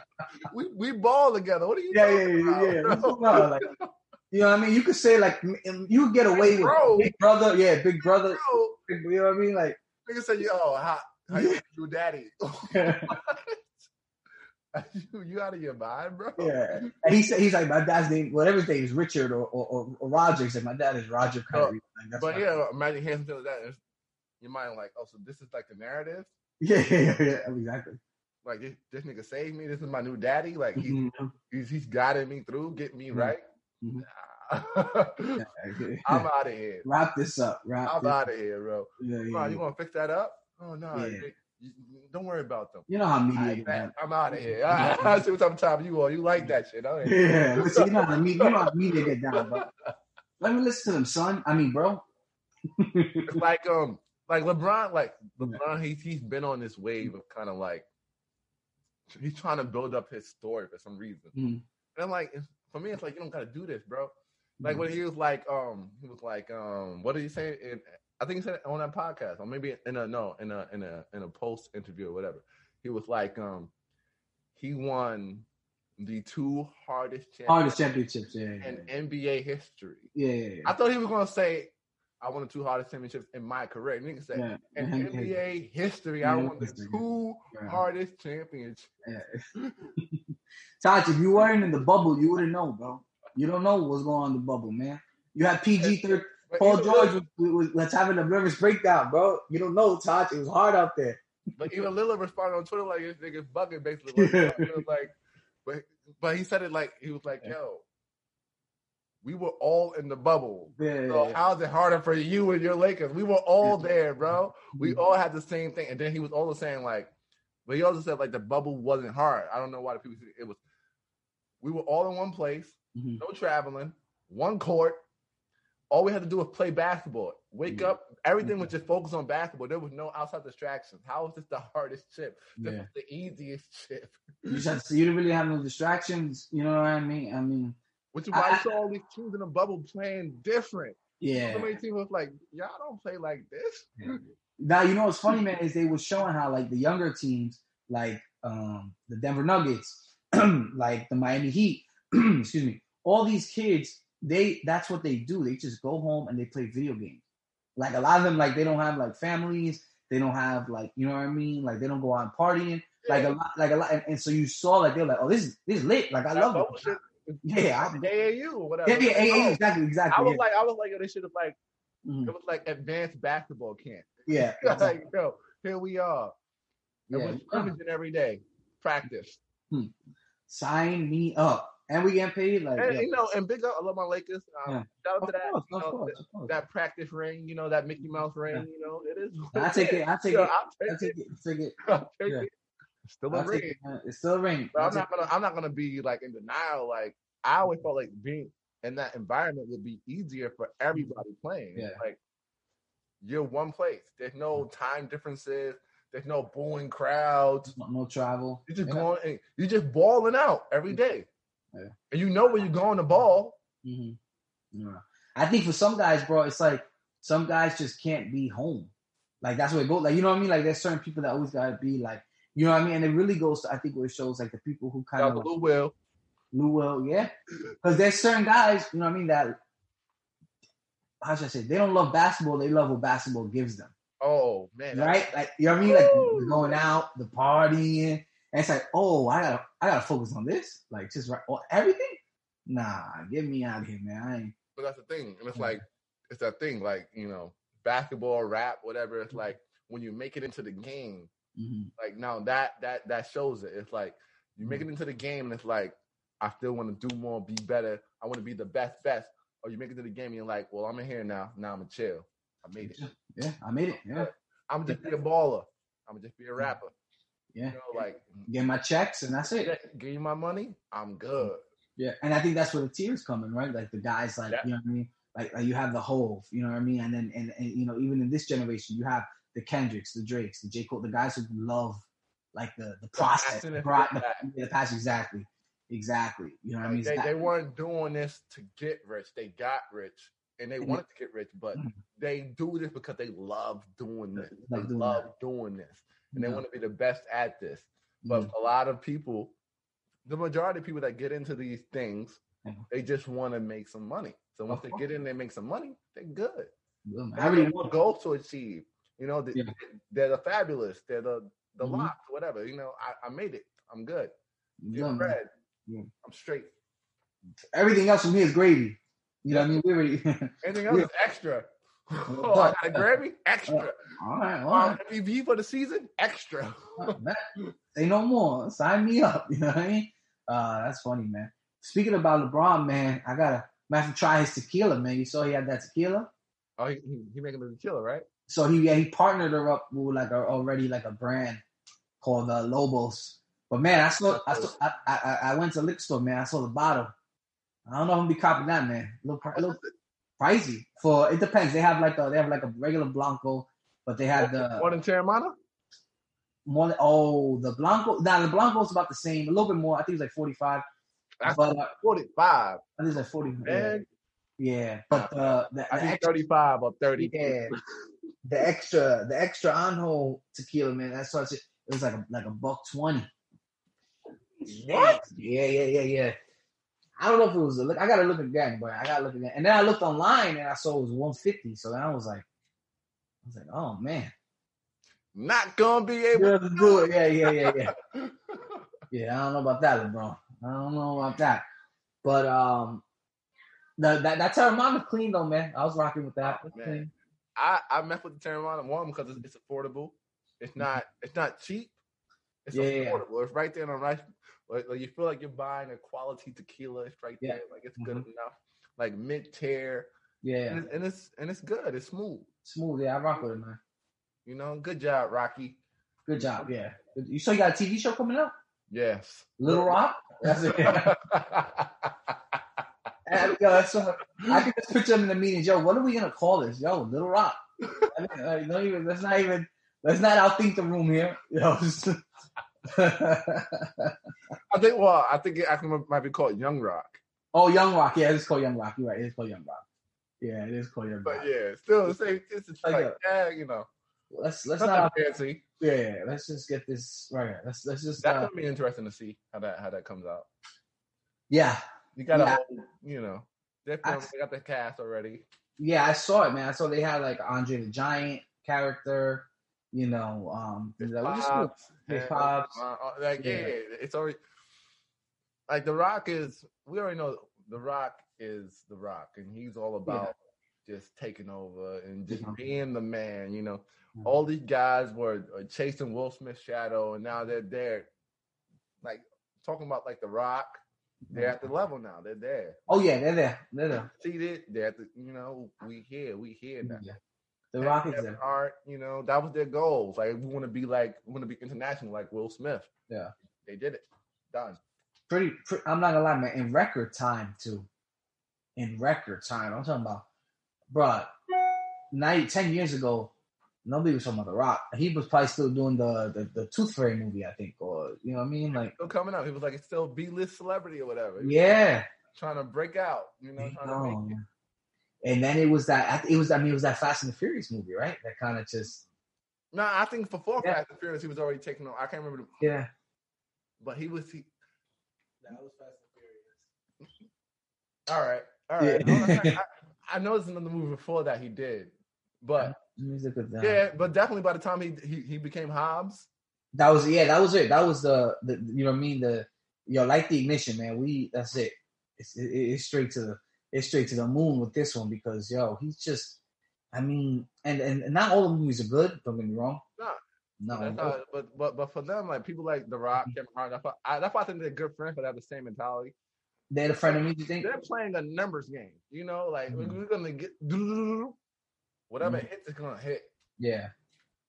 We we ball together. What are you yeah, yeah, talking yeah, yeah. about, What's bro? up, like, you know what I mean? You could say like you get away with Bro. big brother, yeah, big brother. Bro, you know what I mean? Like. Nigga say, yo, how, how you your daddy? you, out of your mind, bro? Yeah, and he said he's like my dad's name, whatever his name is, Richard or or, or, or Roger. He said my dad is Roger Kyrie. Like, that's But yeah, imagine hearing something like that. Your mind like, oh, so this is like the narrative. yeah, yeah, yeah, yeah, exactly. Like this, this nigga saved me. This is my new daddy. Like he, Mhm. he's he's guiding me through, getting me Mhm. right. Mhm. Nah. I'm out of here. Wrap this up. Wrap I'm out of here, bro. Yeah, Come yeah, you yeah. gonna fix that up? Oh no, Yeah. You, Don't worry about them. You know how media. Alright, is, man, man. I'm out of here. I, see what type of time you are. You like that shit. I ain't- Yeah, listen, you know how media, you know how media get down, bro. Let me listen to them, son. I mean, bro. Like um like LeBron, like LeBron, he's he's been on this wave of kind of like he's trying to build up his story for some reason. Mhm. And I'm like, for me, it's like you don't gotta do this, bro. Like when he was like, um, he was like, um, what did he say? In, I think he said it on that podcast, or maybe in a no, in a in a in a post interview or whatever. He was like, um, he won the two hardest Hardest championships championships, yeah, yeah, in NBA history. yeah. I thought he was gonna say, I won the two hardest championships in my career. And yeah. in. NBA history, I won the two hardest championships. Yeah. Taj, if you weren't in the bubble, you wouldn't know, bro. You don't know what's going on in the bubble, man. You had PG third. Paul George was, was, was having a nervous breakdown, bro. You don't know, Taj. It was hard out there. But even Lillard responded on Twitter like this nigga's bugging basically. Like, like, but but he said it like he was like, yo, we were all in the bubble. Yeah, So yeah, how's it harder for you and your Lakers? We were all there, bro. We Mhm. all had the same thing. And then he was also saying like, but he also said like the bubble wasn't hard. I don't know why the people it was. We were all in one place, Mhm. no traveling, one court. All we had to do was play basketball. Wake Mhm. up. Everything was just focused on basketball. There was no outside distractions. How was this the hardest chip? This yeah. was the easiest chip. You just to, you didn't really have no distractions. You know what I mean? I mean, Which is why I- you saw all these teams in the bubble playing different. yeah. So many teams was like, y'all don't play like this. Now you know what's funny, man, is they were showing how like the younger teams, like um the Denver Nuggets, like the Miami Heat, excuse me, all these kids, they that's what they do. They just go home and they play video games. Like a lot of them, like they don't have like families, they don't have like you know what I mean, like they don't go out partying. Like a lot, like a lot, and, and so you saw like they're like, oh, this is this is lit. Like I love it. Yeah, I, AAU or whatever. yeah, yeah, Oh, exactly, exactly. I was yeah. like, I was like, yo, this shit is like, Mhm. it was like advanced basketball camp. yeah, exactly. like, yo, here we are. And Yeah. we're scrimmaging every day. Practice. Sign me up, and we get paid. Like, And yeah. you know, and big up, I love my Lakers. Um, Yeah. Shout out Of to that, course, you know, course, that, that practice ring, you know, that Mickey Mouse ring, Yeah. you know, it is. I take it. I take it. I'll take it. take. Take it. I'll take Yeah. it. Still a I'll ring. it. It's still a ring. But I'll I'm not gonna I'm not gonna be like in denial. Like I always felt like being in that environment would be easier for everybody playing. Yeah. Like you're one place. There's no time differences. There's no booing crowds. no, no travel. You're just Yeah. going you're just balling out every day. Yeah. And you know where you're going to ball. Mhm. Yeah. I think for some guys, bro, it's like some guys just can't be home. Like that's what it goes. Like you know what I mean? Like there's certain people that always gotta be like, you know what I mean? And it really goes to I think what it shows like the people who kind of to Lou Will. Lou will, yeah. Because there's certain guys, you know what I mean, that how should I say? They don't love basketball. They love what basketball gives them. Oh man. right? Like you know what I mean? Like the going out, the partying, and it's like, oh, I gotta, I gotta focus on this, like just right, or oh, everything. Nah, get me out of here, man. I ain't. But that's the thing. And it's like it's that thing, like, you know, basketball, rap, whatever. It's mm-hmm. like when you make it into the game, mhm. like now that that that shows it. It's like you make mm-hmm. it into the game, and it's like I still want to do more, be better. I want to be the best, best. Or you make it to the game, and you're like, well, I'm in here now. Now I'm gonna chill. I made it. Yeah, I made it. Yeah, I'm gonna just be a baller. I'm gonna just be a mm-hmm. rapper. Yeah. You know, like Get my checks, and that's it. give you my money. I'm good. Yeah, and I think that's where the tiers come in, right? Like the guys, like Yeah. you know what I mean. Like, like you have the whole, you know what I mean, and then and, and you know even in this generation, you have the Kendricks, the Drakes, the J Cole, the guys who love like the the process, the, and pro- for the, the passion, exactly, exactly. You know what I mean? They, they weren't doing this to get rich. They got rich and they wanted to get rich, but Mhm. they do this because they love doing this. They love doing this. And they Yeah. want to be the best at this. But Mhm. a lot of people, the majority of people that get into these things, they just want to make some money. So once they get in, they make some money. They're good. Yeah. They I have more goals to achieve. You know, the, Yeah. they're the fabulous. They're the the Mhm. locks, whatever. You know, I, I made it. I'm good. yeah, bread. Yeah. I'm straight. everything else from here is gravy. You know what I mean? We already. Anything else is extra. Oh, I got a Grammy? Extra. all right, all right. MVP for the season? Extra. Say no more. Sign me up. You know what I mean? Uh, that's funny, man. Speaking about LeBron, man, I gotta might have to try his tequila, man. You saw he had that tequila. Oh, he he, he making the tequila, right? So he yeah, he partnered her up with like a, already like a brand called uh, Lobos. But man, I saw I, saw I, I I went to the liquor store, man. I saw the bottle. I don't know if I'm gonna be copying that, man. Little, little pricey for it depends. They have like a they have like a regular blanco, but they have the More than Teremana? more. than- Oh, the blanco. Now the blanco's about the same, a little bit more. I think it's like forty five. But uh, forty five. I think it's like 40. Yeah, man. yeah. but uh, the, I the think extra, thirty five or thirty. yeah, the extra, the extra añejo tequila, man. That's what it was like a like a buck twenty. What? Yeah, yeah, yeah, yeah. I don't know if it was a look. I gotta look again, but I gotta look again. And then I looked online and I saw it was 150. So then I was like, I was like, oh man, Not gonna be able yeah, to do it. Yeah, yeah, yeah, yeah. Yeah, I don't know about that, LeBron. I don't know about that. But um, the, that that Teremana clean though, man. I was rocking with that. Man. I I mess with the Teremana one because it's, it's affordable. It's not it's not cheap. It's Yeah, affordable. It's right there on the right. Like, like you feel like you're buying a quality tequila. It's right Yeah. there. Like it's good Mhm. enough. Like mid tier, Yeah, and, it's, and it's and it's good. It's smooth. smooth. Yeah, I rock with it, man. You know, good job, Rocky. Good job. Yeah. You so you got a TV show coming up? Yes. Little Rock. That's it. And, yo, that's what, I can just picture them in the meetings. Yo, what are we gonna call this? Yo, Little Rock. I mean, uh, don't even. Let's not even. Let's not outthink the room here. Yo. I think. Well, I think it actually might be called Young Rock. oh, Young Rock. Yeah, it's called Young Rock. You're right. It's called Young Rock. Yeah, it is called Young Rock. But yeah, still the same. It's just Like like, yeah, you know, Let's let's nothing not. fancy. Yeah, let's just get this right. Let's let's just. That's Uh, gonna be interesting to see how that how that comes out. yeah, You got to, Yeah. you know, I- they got the cast already. yeah. I saw it, man. I saw they had like Andre the Giant character. You know, um, His that was just cool. pops, pops. uh, like yeah. Yeah. it's already like the Rock is. We already know the Rock is the Rock, and he's all about just taking over and just Mhm. being the man. You know, Mhm. all these guys were uh, chasing Will Smith's shadow, and now they're there, like talking about like the Rock. They're at the level now. They're there. Oh yeah, they're there. They're there. Seated. They're at the. You know, we here. We here now. Yeah. The Rock is Kevin. Hart, you know, that was their goals. Like we want to be like we want to be international like Will Smith. Yeah. They did it. Done. Pretty, pre I'm not gonna lie, man. In record time too. In record time, I'm talking about, bruh, nine, 10 years ago, nobody was talking about The Rock. He was probably still doing the the, the Tooth Fairy movie, I think, or you know what I mean? Like, Still coming up. He was like it's still B list celebrity or whatever. Yeah. Trying to break out, you know, trying to make it. Man. And then it was that it was I mean it was that Fast and the Furious movie, right? That kind of just No, I think before Yeah. Fast and Furious, he was already taking on. I can't remember, the, yeah. but he was. He, That was Fast and Furious. all right, all right. Yeah. I, I know there's another movie before that he did, but Music with that. yeah, but definitely by the time he he, he became Hobbs, That was yeah, that was it. That was the, the you know what I mean the yo like the ignition man. We that's it. It's it, it's straight to the it's straight to the moon with this one because yo he's just I mean and and, not all the movies are good. Don't get me wrong. No. no, That's how, but but but for them, like people like The Rock, Kevin Hart, that's why I, that's why I think they're good friends, but they have the same mentality. they're the friend of me. You think? They're playing a numbers game, you know, like Mhm. we're gonna get whatever Mhm. hits is gonna hit, Yeah.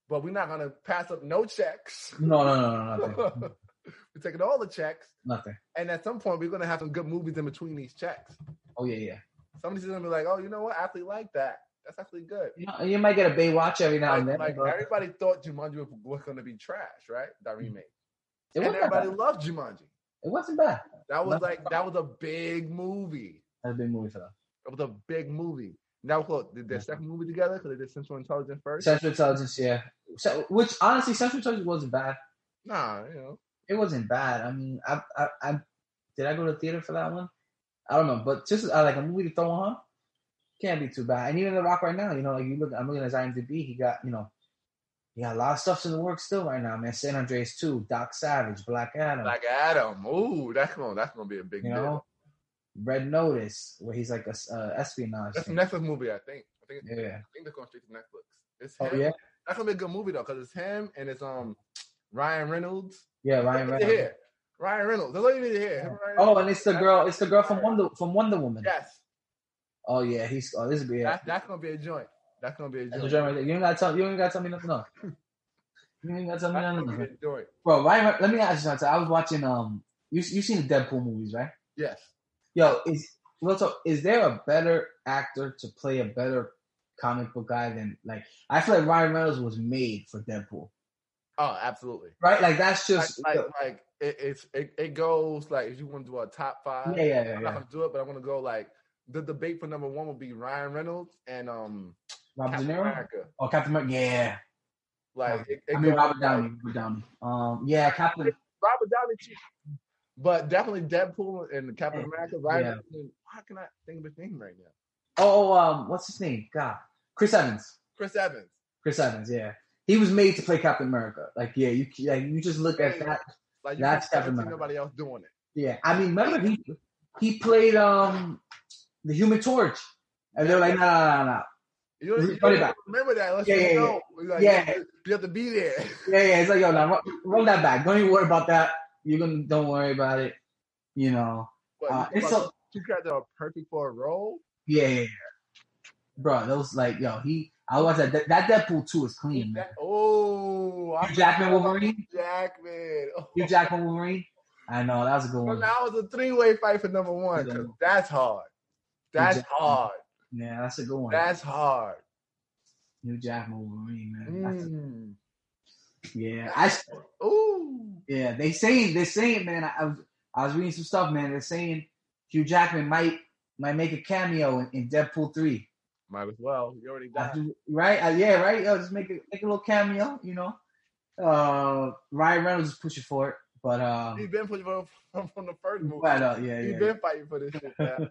but we're not gonna pass up no checks. No, no, no, no, nothing, we're taking all the checks, nothing. and at some point, we're gonna have some good movies in between these checks. Oh yeah, yeah. Somebody's gonna be like, "Oh, you know what? I actually like that. That's actually good." You, know, you might get a Baywatch every now Like, and then. like, everybody thought Jumanji was, was gonna be trash, right? That hmm. remake, it and that everybody bad. loved Jumanji. It wasn't bad. That was like that was a big movie. That's a big movie for them. It was a big movie. Now, look, did their second movie together because they did Central Intelligence first. Central Intelligence, yeah. So, which honestly, Central Intelligence wasn't bad. Nah, you know. It wasn't bad. I mean, I, I, I did I go to the theater for that one? I don't know, but just uh, like a movie to throw on, can't be too bad. And even The Rock right now, you know, like you look, I'm looking at his IMDb, he got, you know, he got a lot of stuff in the works still right now, man. San Andreas 2, Doc Savage, Black Adam, Like Adam. Ooh, that's gonna that's gonna be a big you deal. know, Red Notice, where he's like a uh, espionage. That's a. Netflix movie, I think. I think Yeah. I think they're going straight to Netflix. It's Oh yeah, That's gonna be a good movie though, because it's him and it's um Ryan Reynolds. Yeah, Ryan all you need to Reynolds. hear. Ryan Reynolds. That's all you need to hear. Him, Oh, and it's the girl, it's the girl from Wonder from Wonder Woman. Yes. Oh yeah, he's oh this is yeah. That's that's gonna be a joint. That's gonna be a joint. joint right. You ain't gotta tell. You ain't gotta tell me nothing. No. You ain't gotta tell me nothing. gonna No. be a joint. Bro, right? Let me ask you something. I was watching. Um, you you seen the Deadpool movies, right? Yes. Yo, is real talk, is there a better actor to play a better comic book guy than like I feel like Ryan Reynolds was made for Deadpool, Oh, absolutely. right? Like that's just like, like it, it's it, it goes like if you want to do a top five. yeah, yeah, yeah, I'm not gonna do it, but I'm gonna go like the debate for number one would be Ryan Reynolds and um Robert Captain America. or Captain America? Yeah, Like it, it I mean Robert Downey. like, Robert Downey. Um, yeah, Captain. Robert Downey too. But definitely Deadpool and Captain Yeah. America. Ryan Yeah. Reynolds. and- How can I think of his name right now? Oh, um, what's his name? God, Chris Evans. Chris Evans. Chris Evans. Yeah, he was made to play Captain America. Like, yeah, you like you just look at that. Like That's Captain America. nobody else doing it. Yeah, I mean, remember he he played um the Human Torch, and they were like, no, no, no, no. You don't, you don't remember that unless Yeah, yeah, know. Like, Yeah. you, have to be there. Yeah, yeah. It's like, yo, now run, run that back. Don't even worry about that. You're gonna don't worry about it. You know. But Uh, it's so two characters are perfect for a role. yeah, yeah, yeah. Bro, those like, yo, he. I was that that Deadpool two is clean, man. Oh, Hugh Jackman Wolverine. Hugh Jackman. Oh. Hugh Jackman Wolverine. I know that was a good one. that was a three-way fight for number one. 'cause that's hard. That's hard. Yeah, that's a good one. That's hard. Hugh Jackman Wolverine, man. Mm. yeah, I Ooh. Yeah, they saying they're saying, man. I, I was I was reading some stuff, man. They're saying Hugh Jackman might might make a cameo in, in Deadpool three. Might as well. You already got. After- right? Uh, yeah, right. Yo, just make a make a little cameo. You know, uh, Ryan Reynolds is pushing for it, but uh, He's been pushing for from, from the first movie. but uh, yeah, He's yeah. been fighting for this shit. Man.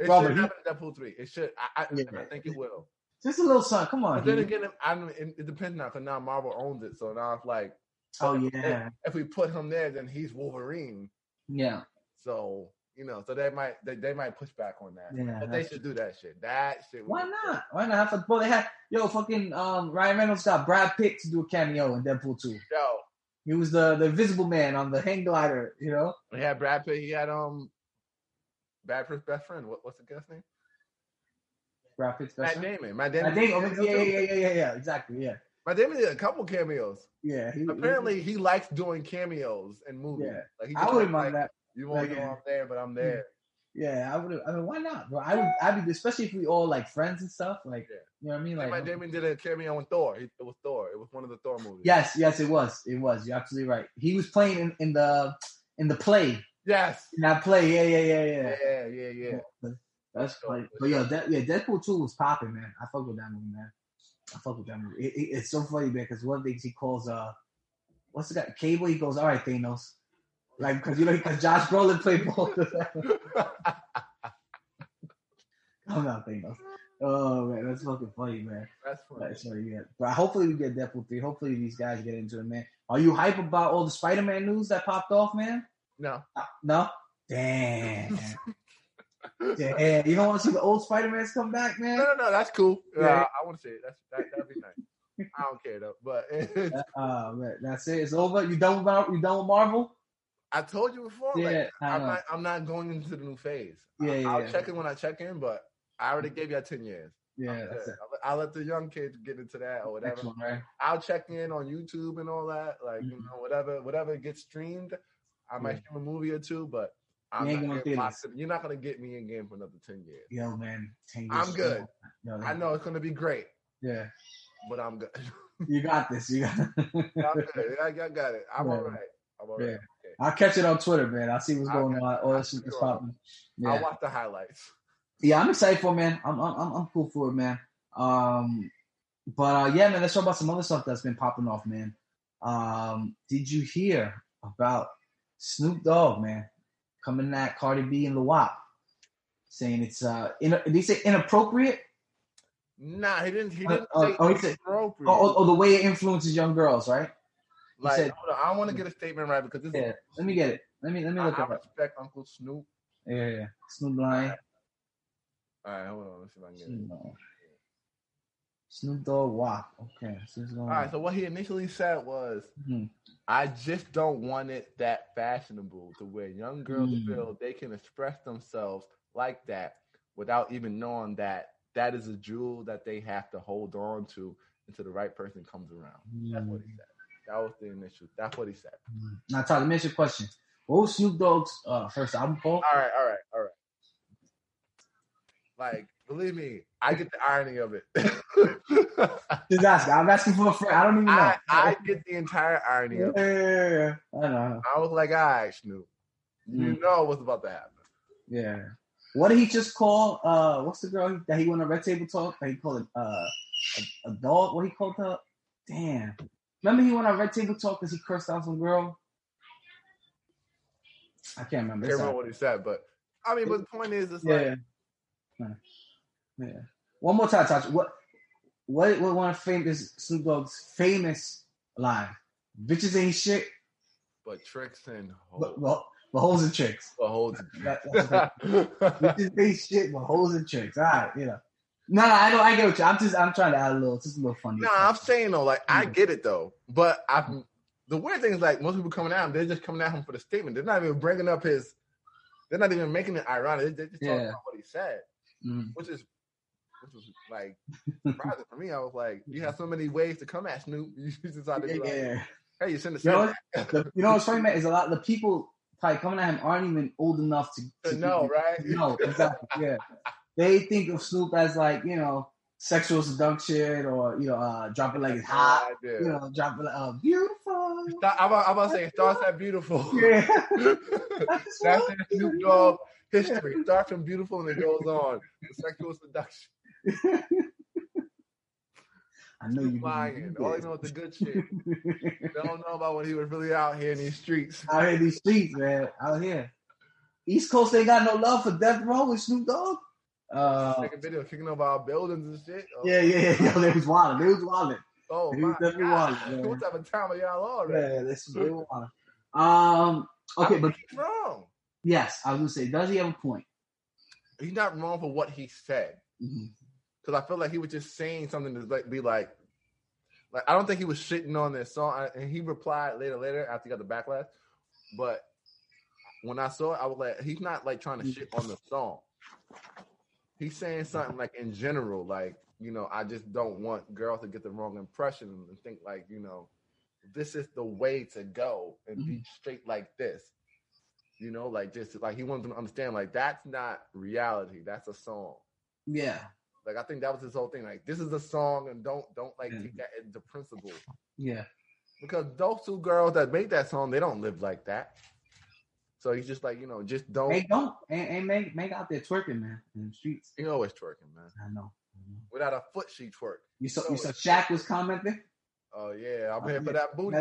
It Robert, should happen in Deadpool three. It should. I, I, Yeah. I think it will. Just a little son. Come on. But then again, I it, depends now because now Marvel owns it. So now it's like, oh if- yeah, if we put him there, then he's Wolverine. yeah, So you know, so they might they, they might push back on that. Yeah, but they should do that shit. That shit. Why not? Why not? Have for- Well, they had yo fucking um Ryan Reynolds got Brad Pitt to do a cameo in Deadpool two. Yo, He was the the Invisible Man on the hang glider. You know. he had Brad Pitt. He had um, Brad Pitt's best friend. What, what's the guy's name? Brad Pitt's best Matt friend. Damon. Matt Damon. oh, yeah, yeah, yeah, yeah, yeah, yeah, exactly, yeah, Matt Damon did a couple cameos. yeah. He, Apparently, he likes doing cameos in movies. Yeah. Like he I wouldn't like, mind that. You won't Like, know. I'm there, but I'm there. Yeah, I would. I mean, why not, bro? I would. I'd be, especially if we all like friends and stuff. Like, Yeah. you know what I mean? Like, Matt Damon did a cameo in Thor. He, it was Thor. It was one of the Thor movies. yes, yes, it was. It was. You're absolutely right. He was playing in, in the in the play. Yes. In that play, yeah, yeah, yeah, yeah. Yeah, yeah, yeah. That's funny. But yo, that, yeah, Deadpool two was popping, man. I fuck with that movie, man. I fuck with that movie. It, it, it's so funny, man, because one of the things he calls uh, what's the guy? Cable. He goes, "All right, Thanos." Like, because you know, because Josh Brolin played both of them. I'm not Thanos. Oh man, that's fucking funny, man. That's funny. That's funny, yeah. But hopefully we get Deadpool three. Hopefully these guys get into it, man. Are you hype about all the Spider-Man news that popped off, man? No. Uh, No. Damn. Damn. You don't want to see the old Spider-Mans come back, man? No, no, no. That's cool. Yeah. Yeah, I, want to see it. That's that. That'd be nice. I don't care though. But Uh, man, that's it. It's over. You done with Mar- you done with Marvel? I told you before. Yeah, like, I'm not. I'm not going into the new phase. Yeah, I, yeah, I'll yeah. check in when I check in, but I already gave you ten years. Yeah, I'm that's good. it. I'll, I'll let the young kids get into that or whatever. one, right? I'll check in on YouTube and all that. Like you Mhm. know, whatever, whatever gets streamed. I might stream a movie or two, but I'm You ain't not going getting theaters. locked in- You're not gonna get me in game for another ten years. Yo, man. 10 years I'm good. Yo, I know it's gonna be great, Yeah, but I'm good. you got this. You got. I'm good. I, I got it. I'm Yeah. all right. I'm all right. Yeah. I'll catch it on Twitter, man. I'll see what's I'll going on. All that shit that's popping. I'll watch the highlights. yeah. I'm excited for it, man. I'm I'm I'm I'm cool for it, man. Um, but uh, yeah, man. Let's talk about some other stuff that's been popping off, man. Um, did you hear about Snoop Dogg, man, coming at Cardi B and the WAP, saying it's uh, in, did he say inappropriate? Nah, he didn't. He Uh, didn't uh, say oh, he said-. Or, or, or the way it influences young girls, right? Like, said- hold on, I want to get a statement right because this Yeah. is. Let me get it. Let me let me look I it up. respect Uncle Snoop. Yeah, yeah. Snoop Lion. All right, hold on. Let's see if I can get it. Snoop, Snoop Dogg WAP. Okay. All going. So what he initially said was, Mhm. "I just don't want it that fashionable to where young girls Mm. feel they can express themselves like that without even knowing that that is a jewel that they have to hold on to until the right person comes around. That's what he said. That was the initial. That's what he said. Now, Tyler, let me ask you a question. What was Snoop Dogg's uh, first album called? All right, all right, all right. Like, believe me, I get the irony of it. Just asking. I'm asking for a friend. I don't even know. I, I get the entire irony yeah, of it. yeah, yeah. I know. I was like, all right, Snoop, you Mm. know what's about to happen. Yeah. What did he just call? Uh, what's the girl that he went on Red Table Talk? That he called it uh, a, a dog. What he called her? Damn. Remember he went on Red Table Talk because he cursed out some girl. I can't remember. I can't remember what he said, but I mean, but the point is, it's yeah. like, yeah. Yeah. One more time, Touch. What? What? What one of famous Snoop Dogg's famous line? Bitches ain't shit, but tricks and but, hoes, but, but hoes and tricks. but hoes. That- that's Bitches ain't shit, but holes and tricks. All right, you know. No, no, I know, I get what you. I'm just, I'm trying to add a little, just a little funny. No, I'm saying though, like I get it though, but I the weird thing is like most people coming at him, they're just coming at him for the statement. They're not even bringing up his. They're not even making it ironic. They're just talking Yeah. about what he said, Mm. which is which was like surprising for me. I was like, you have so many ways to come at Snoop. You just decided to be like, Yeah. hey, you shouldn't You know have said The- you know what's funny, man? Is a lot of the people probably coming at him aren't even old enough to. To know, right? No, exactly. Yeah, they think of Snoop as like you know sexual seduction or you know uh, dropping like it's hot. Idea. You know, dropping like uh, beautiful. I'm about, I'm about to say, it starts at beautiful. Yeah. That's the Snoop Dogg history. It starts from beautiful and it goes on. Sexual seduction. I know you lying. All you know is the good shit. They don't know about when he was really out here in these streets. out here in these streets, man. Out here, East Coast ain't got no love for Death Row with Snoop Dogg. Uh, videos, kicking over our buildings and shit. Oh, yeah, yeah, yeah. Yo, they was wilding. They was wilding. Oh He my was definitely God. wild, man. What type of time are y'all on? Right? Yeah, this is they were wilding. Um. Okay, but he's wrong. yes, I was gonna say, does he have a point? He's not wrong for what he said. Because I feel like he was just saying something to like be like, like I don't think he was shitting on this song. I- And he replied later, later after he got the backlash. But when I saw it, I was like, he's not like trying to shit on the song. He's saying something like in general, like you know, I just don't want girls to get the wrong impression and think like you know, this is the way to go and be mm-hmm. straight like this. You know, like just like he wanted them to understand, like that's not reality. That's a song. Yeah, Like I think that was his whole thing. Like this is a song, and don't don't like Yeah. take that into principle yeah, because those two girls that made that song, they don't live like that. So he's just like you know, just don't. Hey, don't and, and make make out there twerking, man, in the streets. He always twerking, man. I know. I know. Without a foot, she twerk. You saw you saw Shaq was commenting. Oh yeah, I'm Oh, here for that booty.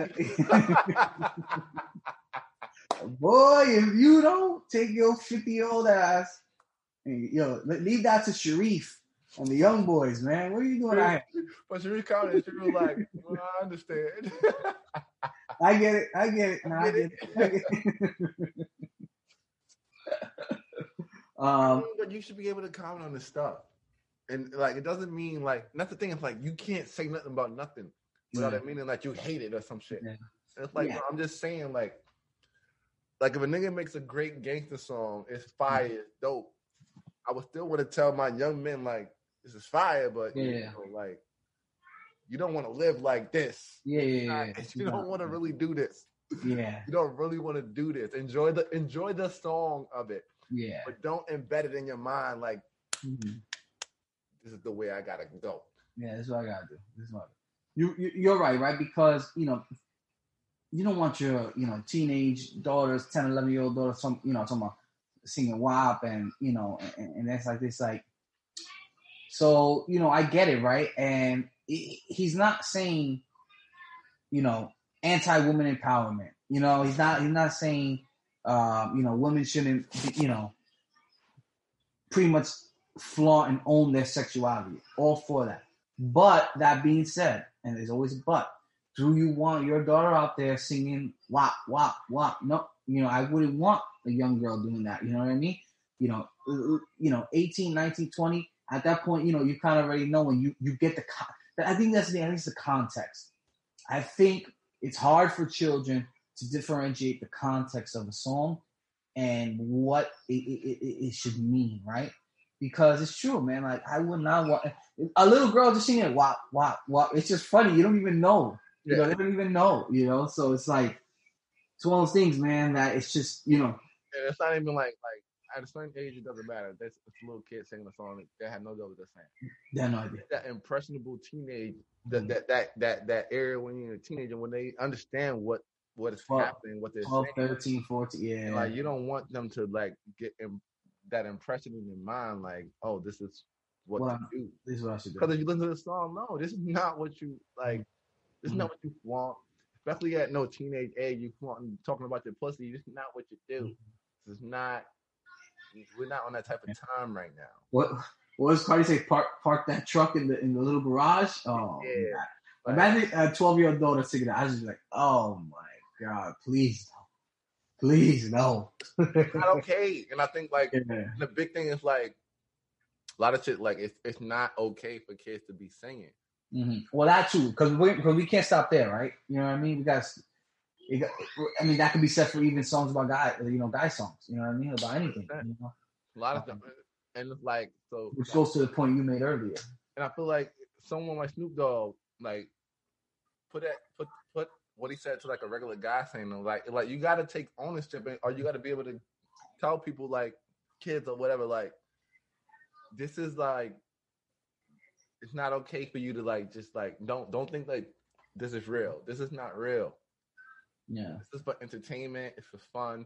Boy, if you don't take your fifty year old ass, and, yo, leave that to Shareef and the young boys, man. What are you doing out here? but she recounted, she was like, well, "I understand." I get it. I get it. No, I Get it? it. I get it. um, but you should be able to comment on this stuff, and like it doesn't mean like that's the thing. It's like you can't say nothing about nothing without Yeah. it meaning like you hate it or some shit. Yeah. It's like Yeah. I'm just saying like, like if a nigga makes a great gangster song, it's fire, it's dope. I would still want to tell my young men like this is fire, but you Yeah. know, like you don't want to live like this. yeah, yeah, yeah. You don't want to really do this. Yeah, You don't really want to do this. Enjoy the enjoy the song of it, yeah. but don't embed it in your mind like Mhm. this is the way I gotta go. Yeah, that's what I gotta do. This is what you, you you're right, right? Because you know, you don't want your you know teenage daughters, 10, 11 year old daughters, some you know, talking about singing WAP and you know, and, and that's like this, like. So you know, I get it, right? And he's not saying, you know, anti-woman empowerment. You know, he's not. He's not saying, um, you know, women shouldn't, you know, pretty much flaunt and own their sexuality. All for that. But that being said, and there's always a but, do you want your daughter out there singing wop, wop, wop? No, you know, I wouldn't want a young girl doing that. You know what I mean? You know, you know, 18, 19, 20, at that point, you know, you kind of already know when you, you get the, I think that's the, I think it's the context. I think it's hard for children to differentiate the context of a song and what it, it, it, it should mean, right? because it's true, man. Like I would not want a little girl just singing "Wop Wop Wop." It's just funny. You don't even know. You know, Yeah. they don't even know. You know, so it's like it's one of those things, man. That it's just you know, And it's not even like like at a certain age it doesn't matter. That's it's a little kid singing a song that had no idea what they're saying. have no idea. That impressionable teenage that that that that that area when you're a teenager when they understand what what is Twelve- happening, what they're 12, saying. 13, 14, yeah. And, Like you don't want them to like get Im- that impression in their mind, like, oh, this is what Well, to do. this is what I should do. Because if you listen to the song, no, this is not what you like. This is Mm-hmm. not what you want. Especially at no teenage age, you want talking about your pussy. This is not what you do. Mm-hmm. This is not. We're not on that type of time right now. What what does Cardi say? Park park that truck in the in the little garage. Oh, Yeah. God. Like, imagine a twelve year old daughter singing that. I was just like, oh my god, please no, please no. it's not okay. And I think like Yeah. the big thing is like a lot of shit. Like it's it's not okay for kids to be singing. hmm Well, that too, because we because we can't stop there, right? You know what I mean? We got. It I mean, that could be said for even songs about guy, you know, guy songs. You know what I mean? About anything, you know? A lot of them, um, and it's like so. which goes to the point you made earlier. And I feel like someone like Snoop Dogg, like put that put put what he said to like a regular guy saying though, like like you got to take ownership and, or you got to be able to tell people like kids or whatever like this is like it's not okay for you to like just like don't don't think like this is real. This is not real. Yeah, This is for entertainment. It's for fun.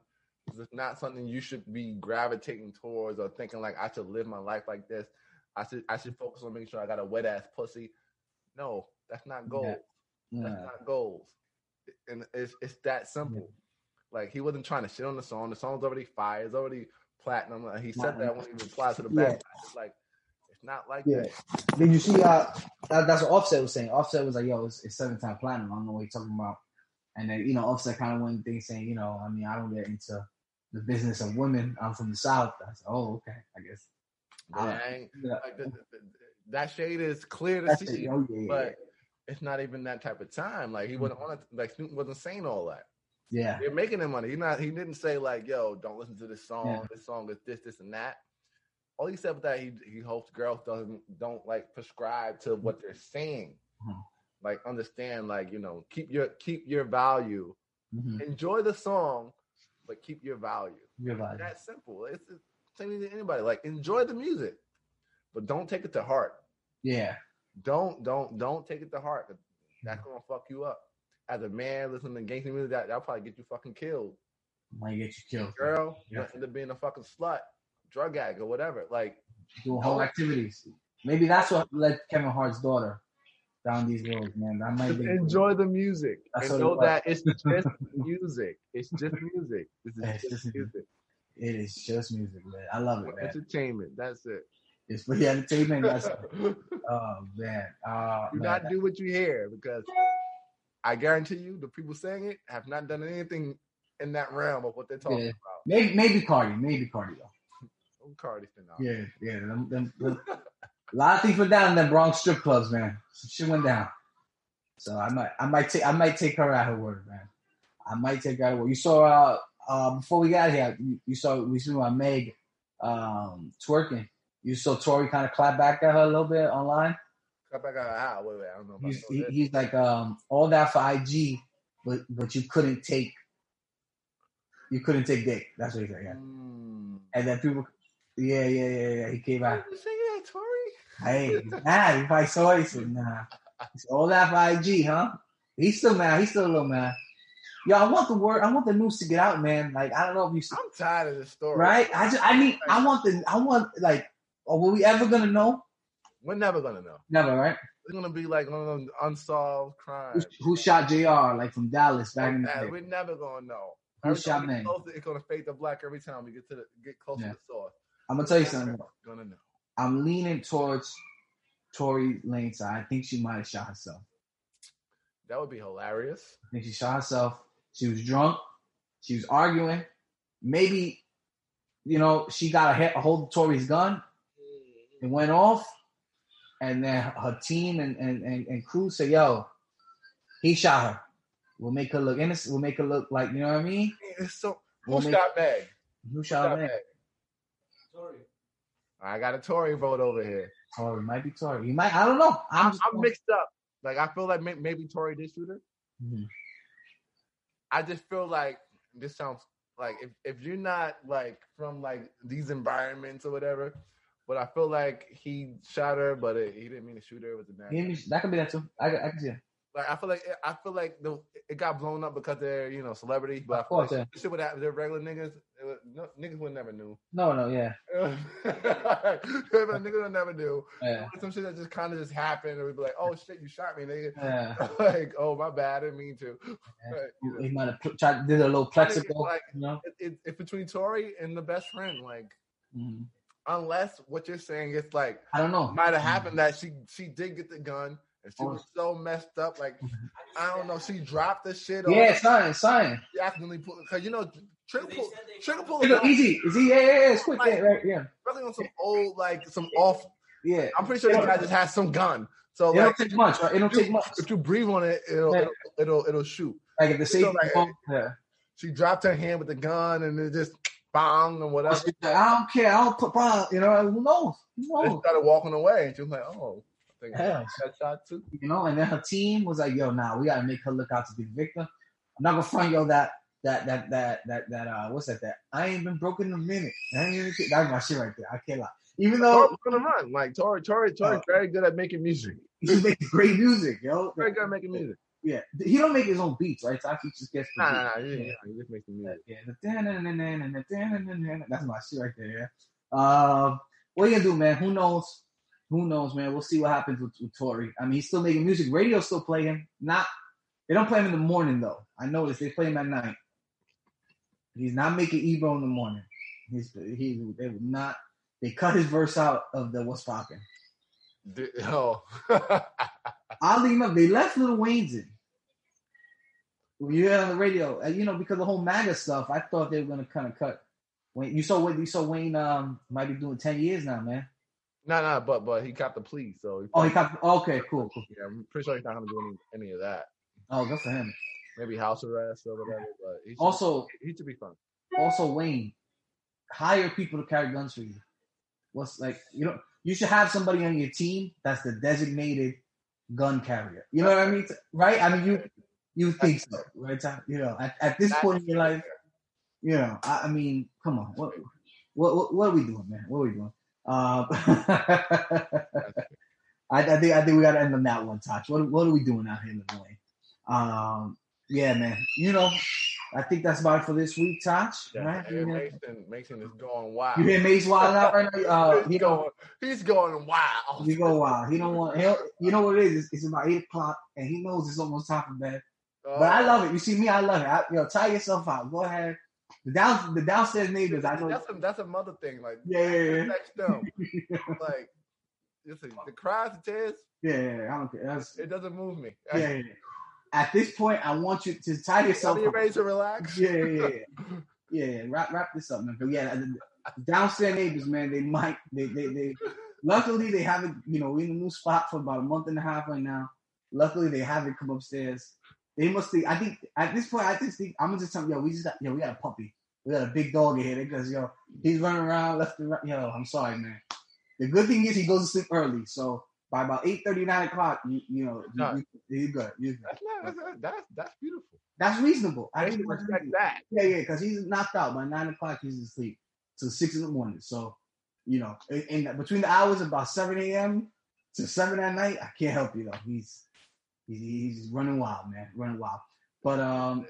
This is not something you should be gravitating towards or thinking like I should live my life like this. I should I should focus on making sure I got a wet ass pussy. No, that's not goals. That's yeah, not goals. And it's it's that simple. Like he wasn't trying to shit on the song. The song's already fire. It's already platinum. Like, He said that when he replied to the Yeah. back. It's like it's not like Yeah. that. Did you see? Uh, that, that's what Offset was saying. Offset was like, "Yo, it's, it's seven time platinum." I don't know what you're talking about. And then you know, Offset kind of went thing saying, "You know, I mean, I don't get into the business of women. I'm from the South." I said, "Oh, okay, I guess." But I- I ain't- Yeah. like, the- the- the- that shade is clear to That's see. it. Oh, yeah, but it's not even that type of time. Like he wasn't on it. Like Snoop wasn't saying all that. yeah, They're making their money. He not. He didn't say like, "Yo, don't listen to this song. Yeah. This song is this, this, and that." All he said was that he he hopes girls doesn't don't like prescribe to what they're saying. Mhm. Like understand, like you know, keep your keep your value. hmm Enjoy the song, but keep your value. realize. That's simple. It's the same thing to anybody. Like enjoy the music, but don't take it to heart. Yeah, Don't don't don't take it to heart That's gonna fuck you up. As a man listening to gangster music, that that'll probably get you fucking killed. might get you killed. Girl, Yeah. end up being a fucking slut, drug addict, or whatever. Like Doing whole activities. Maybe that's what led Kevin Hart's daughter down these roads, man. That might be enjoy the music That's and what it know that it's just music. It's just music. This is It's just just- music. It is just music, man. I love it, man. Entertainment. That's it. It's for the entertainment. That's oh man. Uh, Do man. not do what you hear because I guarantee you the people saying it have not done anything in that realm of what they're talking Yeah. about. Maybe maybe Cardi, maybe Cardi though. Cardi. Yeah, yeah. Them, them, them- a lot of things went down in them Bronx strip clubs, man. Some shit went down. So I might, I might take, I might take her at her word, man. I might take her at her word. You saw, uh, uh, before we got here, you, you saw we saw my Meg, um, twerking. You saw Tory kind of clap back at her a little bit online. Come back out. How? Wait, wait. I don't know. He's, he, he's like, um, all that for IG, but but you couldn't take, you couldn't take dick. That's what he said. Yeah. Mm. And then people, yeah, yeah, yeah, yeah. He came out. You say that, Tory? Hey, he's mad. He probably saw it. He said, nah. He said, all that for IG, huh? He's still mad. He's still a little mad. Yo, I want the word. I want the news to get out, man. Like, I don't know if you, I'm tired of this story. right? I just, I need, I want the, I want like, were we ever gonna know? We're never gonna know. Never, right? It's gonna be like one of those unsolved Who, crimes. who shot J.R. like from Dallas back in the day? We're never gonna know. Who Every shot closer, It's gonna fade to black every time we get to the get closer Yeah. to the source. I'm gonna tell you something. Gonna know. I'm leaning towards Tory Lanez side. I think she might have shot herself. That would be hilarious. I think she shot herself. She was drunk. She was arguing. Maybe, you know, she got a, he- a hold of Tory's gun. It went off. And then her team and, and, and, and crew said, yo, he shot her. We'll make her look innocent. We'll make her look like, you know what I mean? It's so. We'll Who make- shot Meg? Who Who shot her? Meg? Sorry. I got a Tory vote over here. It might be Tory. You might. I don't know. I'm, I'm, I'm mixed up. Like I feel like may, maybe Tory did shoot her. Mhm. I just feel like this sounds like if, if you're not like from like these environments or whatever, but I feel like he shot her, but it, he didn't mean to shoot her. It was a Yeah, natural. that could be that too. I, I can see it. Like I feel like I feel like the it got blown up because they're you know celebrity, but Of course, like yeah. shit happen. They're regular niggas. It would, no, niggas would never knew. No, no, yeah, niggas would never knew. yeah, Some shit that just kind of just happened, and we'd be like, "Oh shit, you shot me, nigga." yeah. like, oh my bad, I didn't mean to. Like, you know, He might have tried did a little plexical, Like- you know. it, it, it's between Tory and the best friend. Like, Mhm. unless what you're saying is like I don't know. might have happened that she she did get the gun and she Oh. was so messed up. Like, I don't know, she dropped the shit. Yeah, Or son, son. she accidentally put because you know trigger pull trigger pull Hey, is easy. Is he? Yeah, yeah, yeah. It's quick. Yeah, right. Yeah, really on some old like some off. yeah. I'm pretty sure this guy just has some gun. So It don't take much, right? It don't you, take much. if you breathe on it, it'll Yeah. it'll, it'll it'll shoot. Like if the safety, like- yeah. She dropped her hand with the gun and it just bang or whatever. She's like, I don't care. I don't put bra. You know, who knows? Who They knows? started walking away, and she was like, "Oh, I think yeah. that shot too. You know, and then her team was like, "Yo, nah, we gotta make her look out to be the victim." I'm not gonna front yo that that that that that that uh what's that that I ain't been broken in a minute. That's my shit right there. I can't lie. Even though oh, come like Tory, Tory, Tory, uh, very good at making music. He makes great music, yo. Very good at making music. Yeah, he don't make his own beats, right? So so just gets the nah, nah, nah, yeah, yeah. he just makes the music. Yeah, that's my shit right there. Yeah. Um, what are you gonna do, man? Who knows? Who knows, man? We'll see what happens with, with Tory. I mean, he's still making music. Radio still play him. Not they don't play him in the morning though. I noticed they play him at night. He's not making Ebro in the morning. He's he they would not. They cut his verse out of the what's popping. Di- Oh, Oddly enough, they left Little Wayne's in. When you hear on the radio, uh, you know, because the whole MAGA stuff, I thought they were gonna kind of cut. Wayne, you saw what you saw Wayne um might be doing ten years now, man. No, no, but but he got the plea, so Oh, he got oh, okay, cool, cool. yeah, I'm pretty sure he's not gonna do any, any of that. Oh, good for him. Maybe house arrest or whatever. But he should, Also, he should be fun. also Wayne, hire people to carry guns for you. What's like you know you should have somebody on your team that's the designated gun carrier. You know what I mean? Right? I mean you you think so, right? Tom? You know, at, at this point in your life, you know, I, I mean, come on, what, what what what are we doing, man? What are we doing? Um, I, I think I think we got to end on that one, Touch. What what are we doing out here in Illinois? Um, yeah, man. You know, I think that's about it for this week, Touch. Yeah, right? You, Mason, Mason is going wild. you hear Mace wild out right now? Uh, he's going, he's going wild. He go wild. He don't want. He'll, you know what it is? It's, it's about eight o'clock, and he knows it's almost time for bed. But I love it. You see me, I love it. I, you know, tire yourself out. Go ahead. The down, the downstairs neighbors. I know. that's a, that's a mother thing. Like, Yeah, yeah, yeah. next them. like, listen, the cries, the tears, Yeah, yeah, yeah, I don't care. That's, it doesn't move me. yeah, yeah, yeah. At this point, I want you to tie yourself Are you ready to relax? Yeah, yeah, yeah, yeah. yeah, yeah. Wrap, wrap this up, man. But yeah, the, the downstairs neighbors, man, they might, they, they, they. Luckily, they haven't. You know, we're in a new spot for about a month and a half right now. Luckily, they haven't come upstairs. They must think. I think at this point, I just think I'm gonna just tell them, yo, we just got, yo, we got a puppy. We got a big dog in here because yo, he's running around left and right. Yo, I'm sorry, man. The good thing is he goes to sleep early, so by about eight thirty, nine o'clock, you, you know, No. you, you, are good. You're good. That's not, that's, that's, that's beautiful. That's reasonable. I I think should that's respect that. Yeah, yeah, because he's knocked out by nine o'clock. He's asleep till six in the morning. So, you know, in, in between the hours of about seven a.m. to seven at night, I can't help you though. He's he's, he's running wild, man, running wild. But um,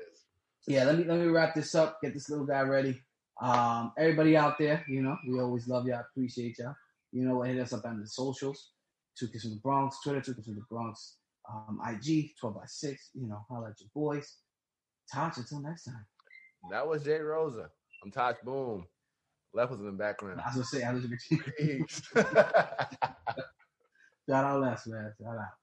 yeah, let me let me wrap this up. Get this little guy ready. Um, everybody out there, you know, we always love y'all, appreciate y'all. You know? Hit us up on the socials. Two Kids from the Bronx, Twitter, Two Kids from the Bronx, um, IG, 12 by 6. You know, holla at your boys. Touch until next time. That was Jay Rosa. I'm Tosh Boom. Left was in the background. I was gonna say, I was Peace. shout out Les, man. Shout out.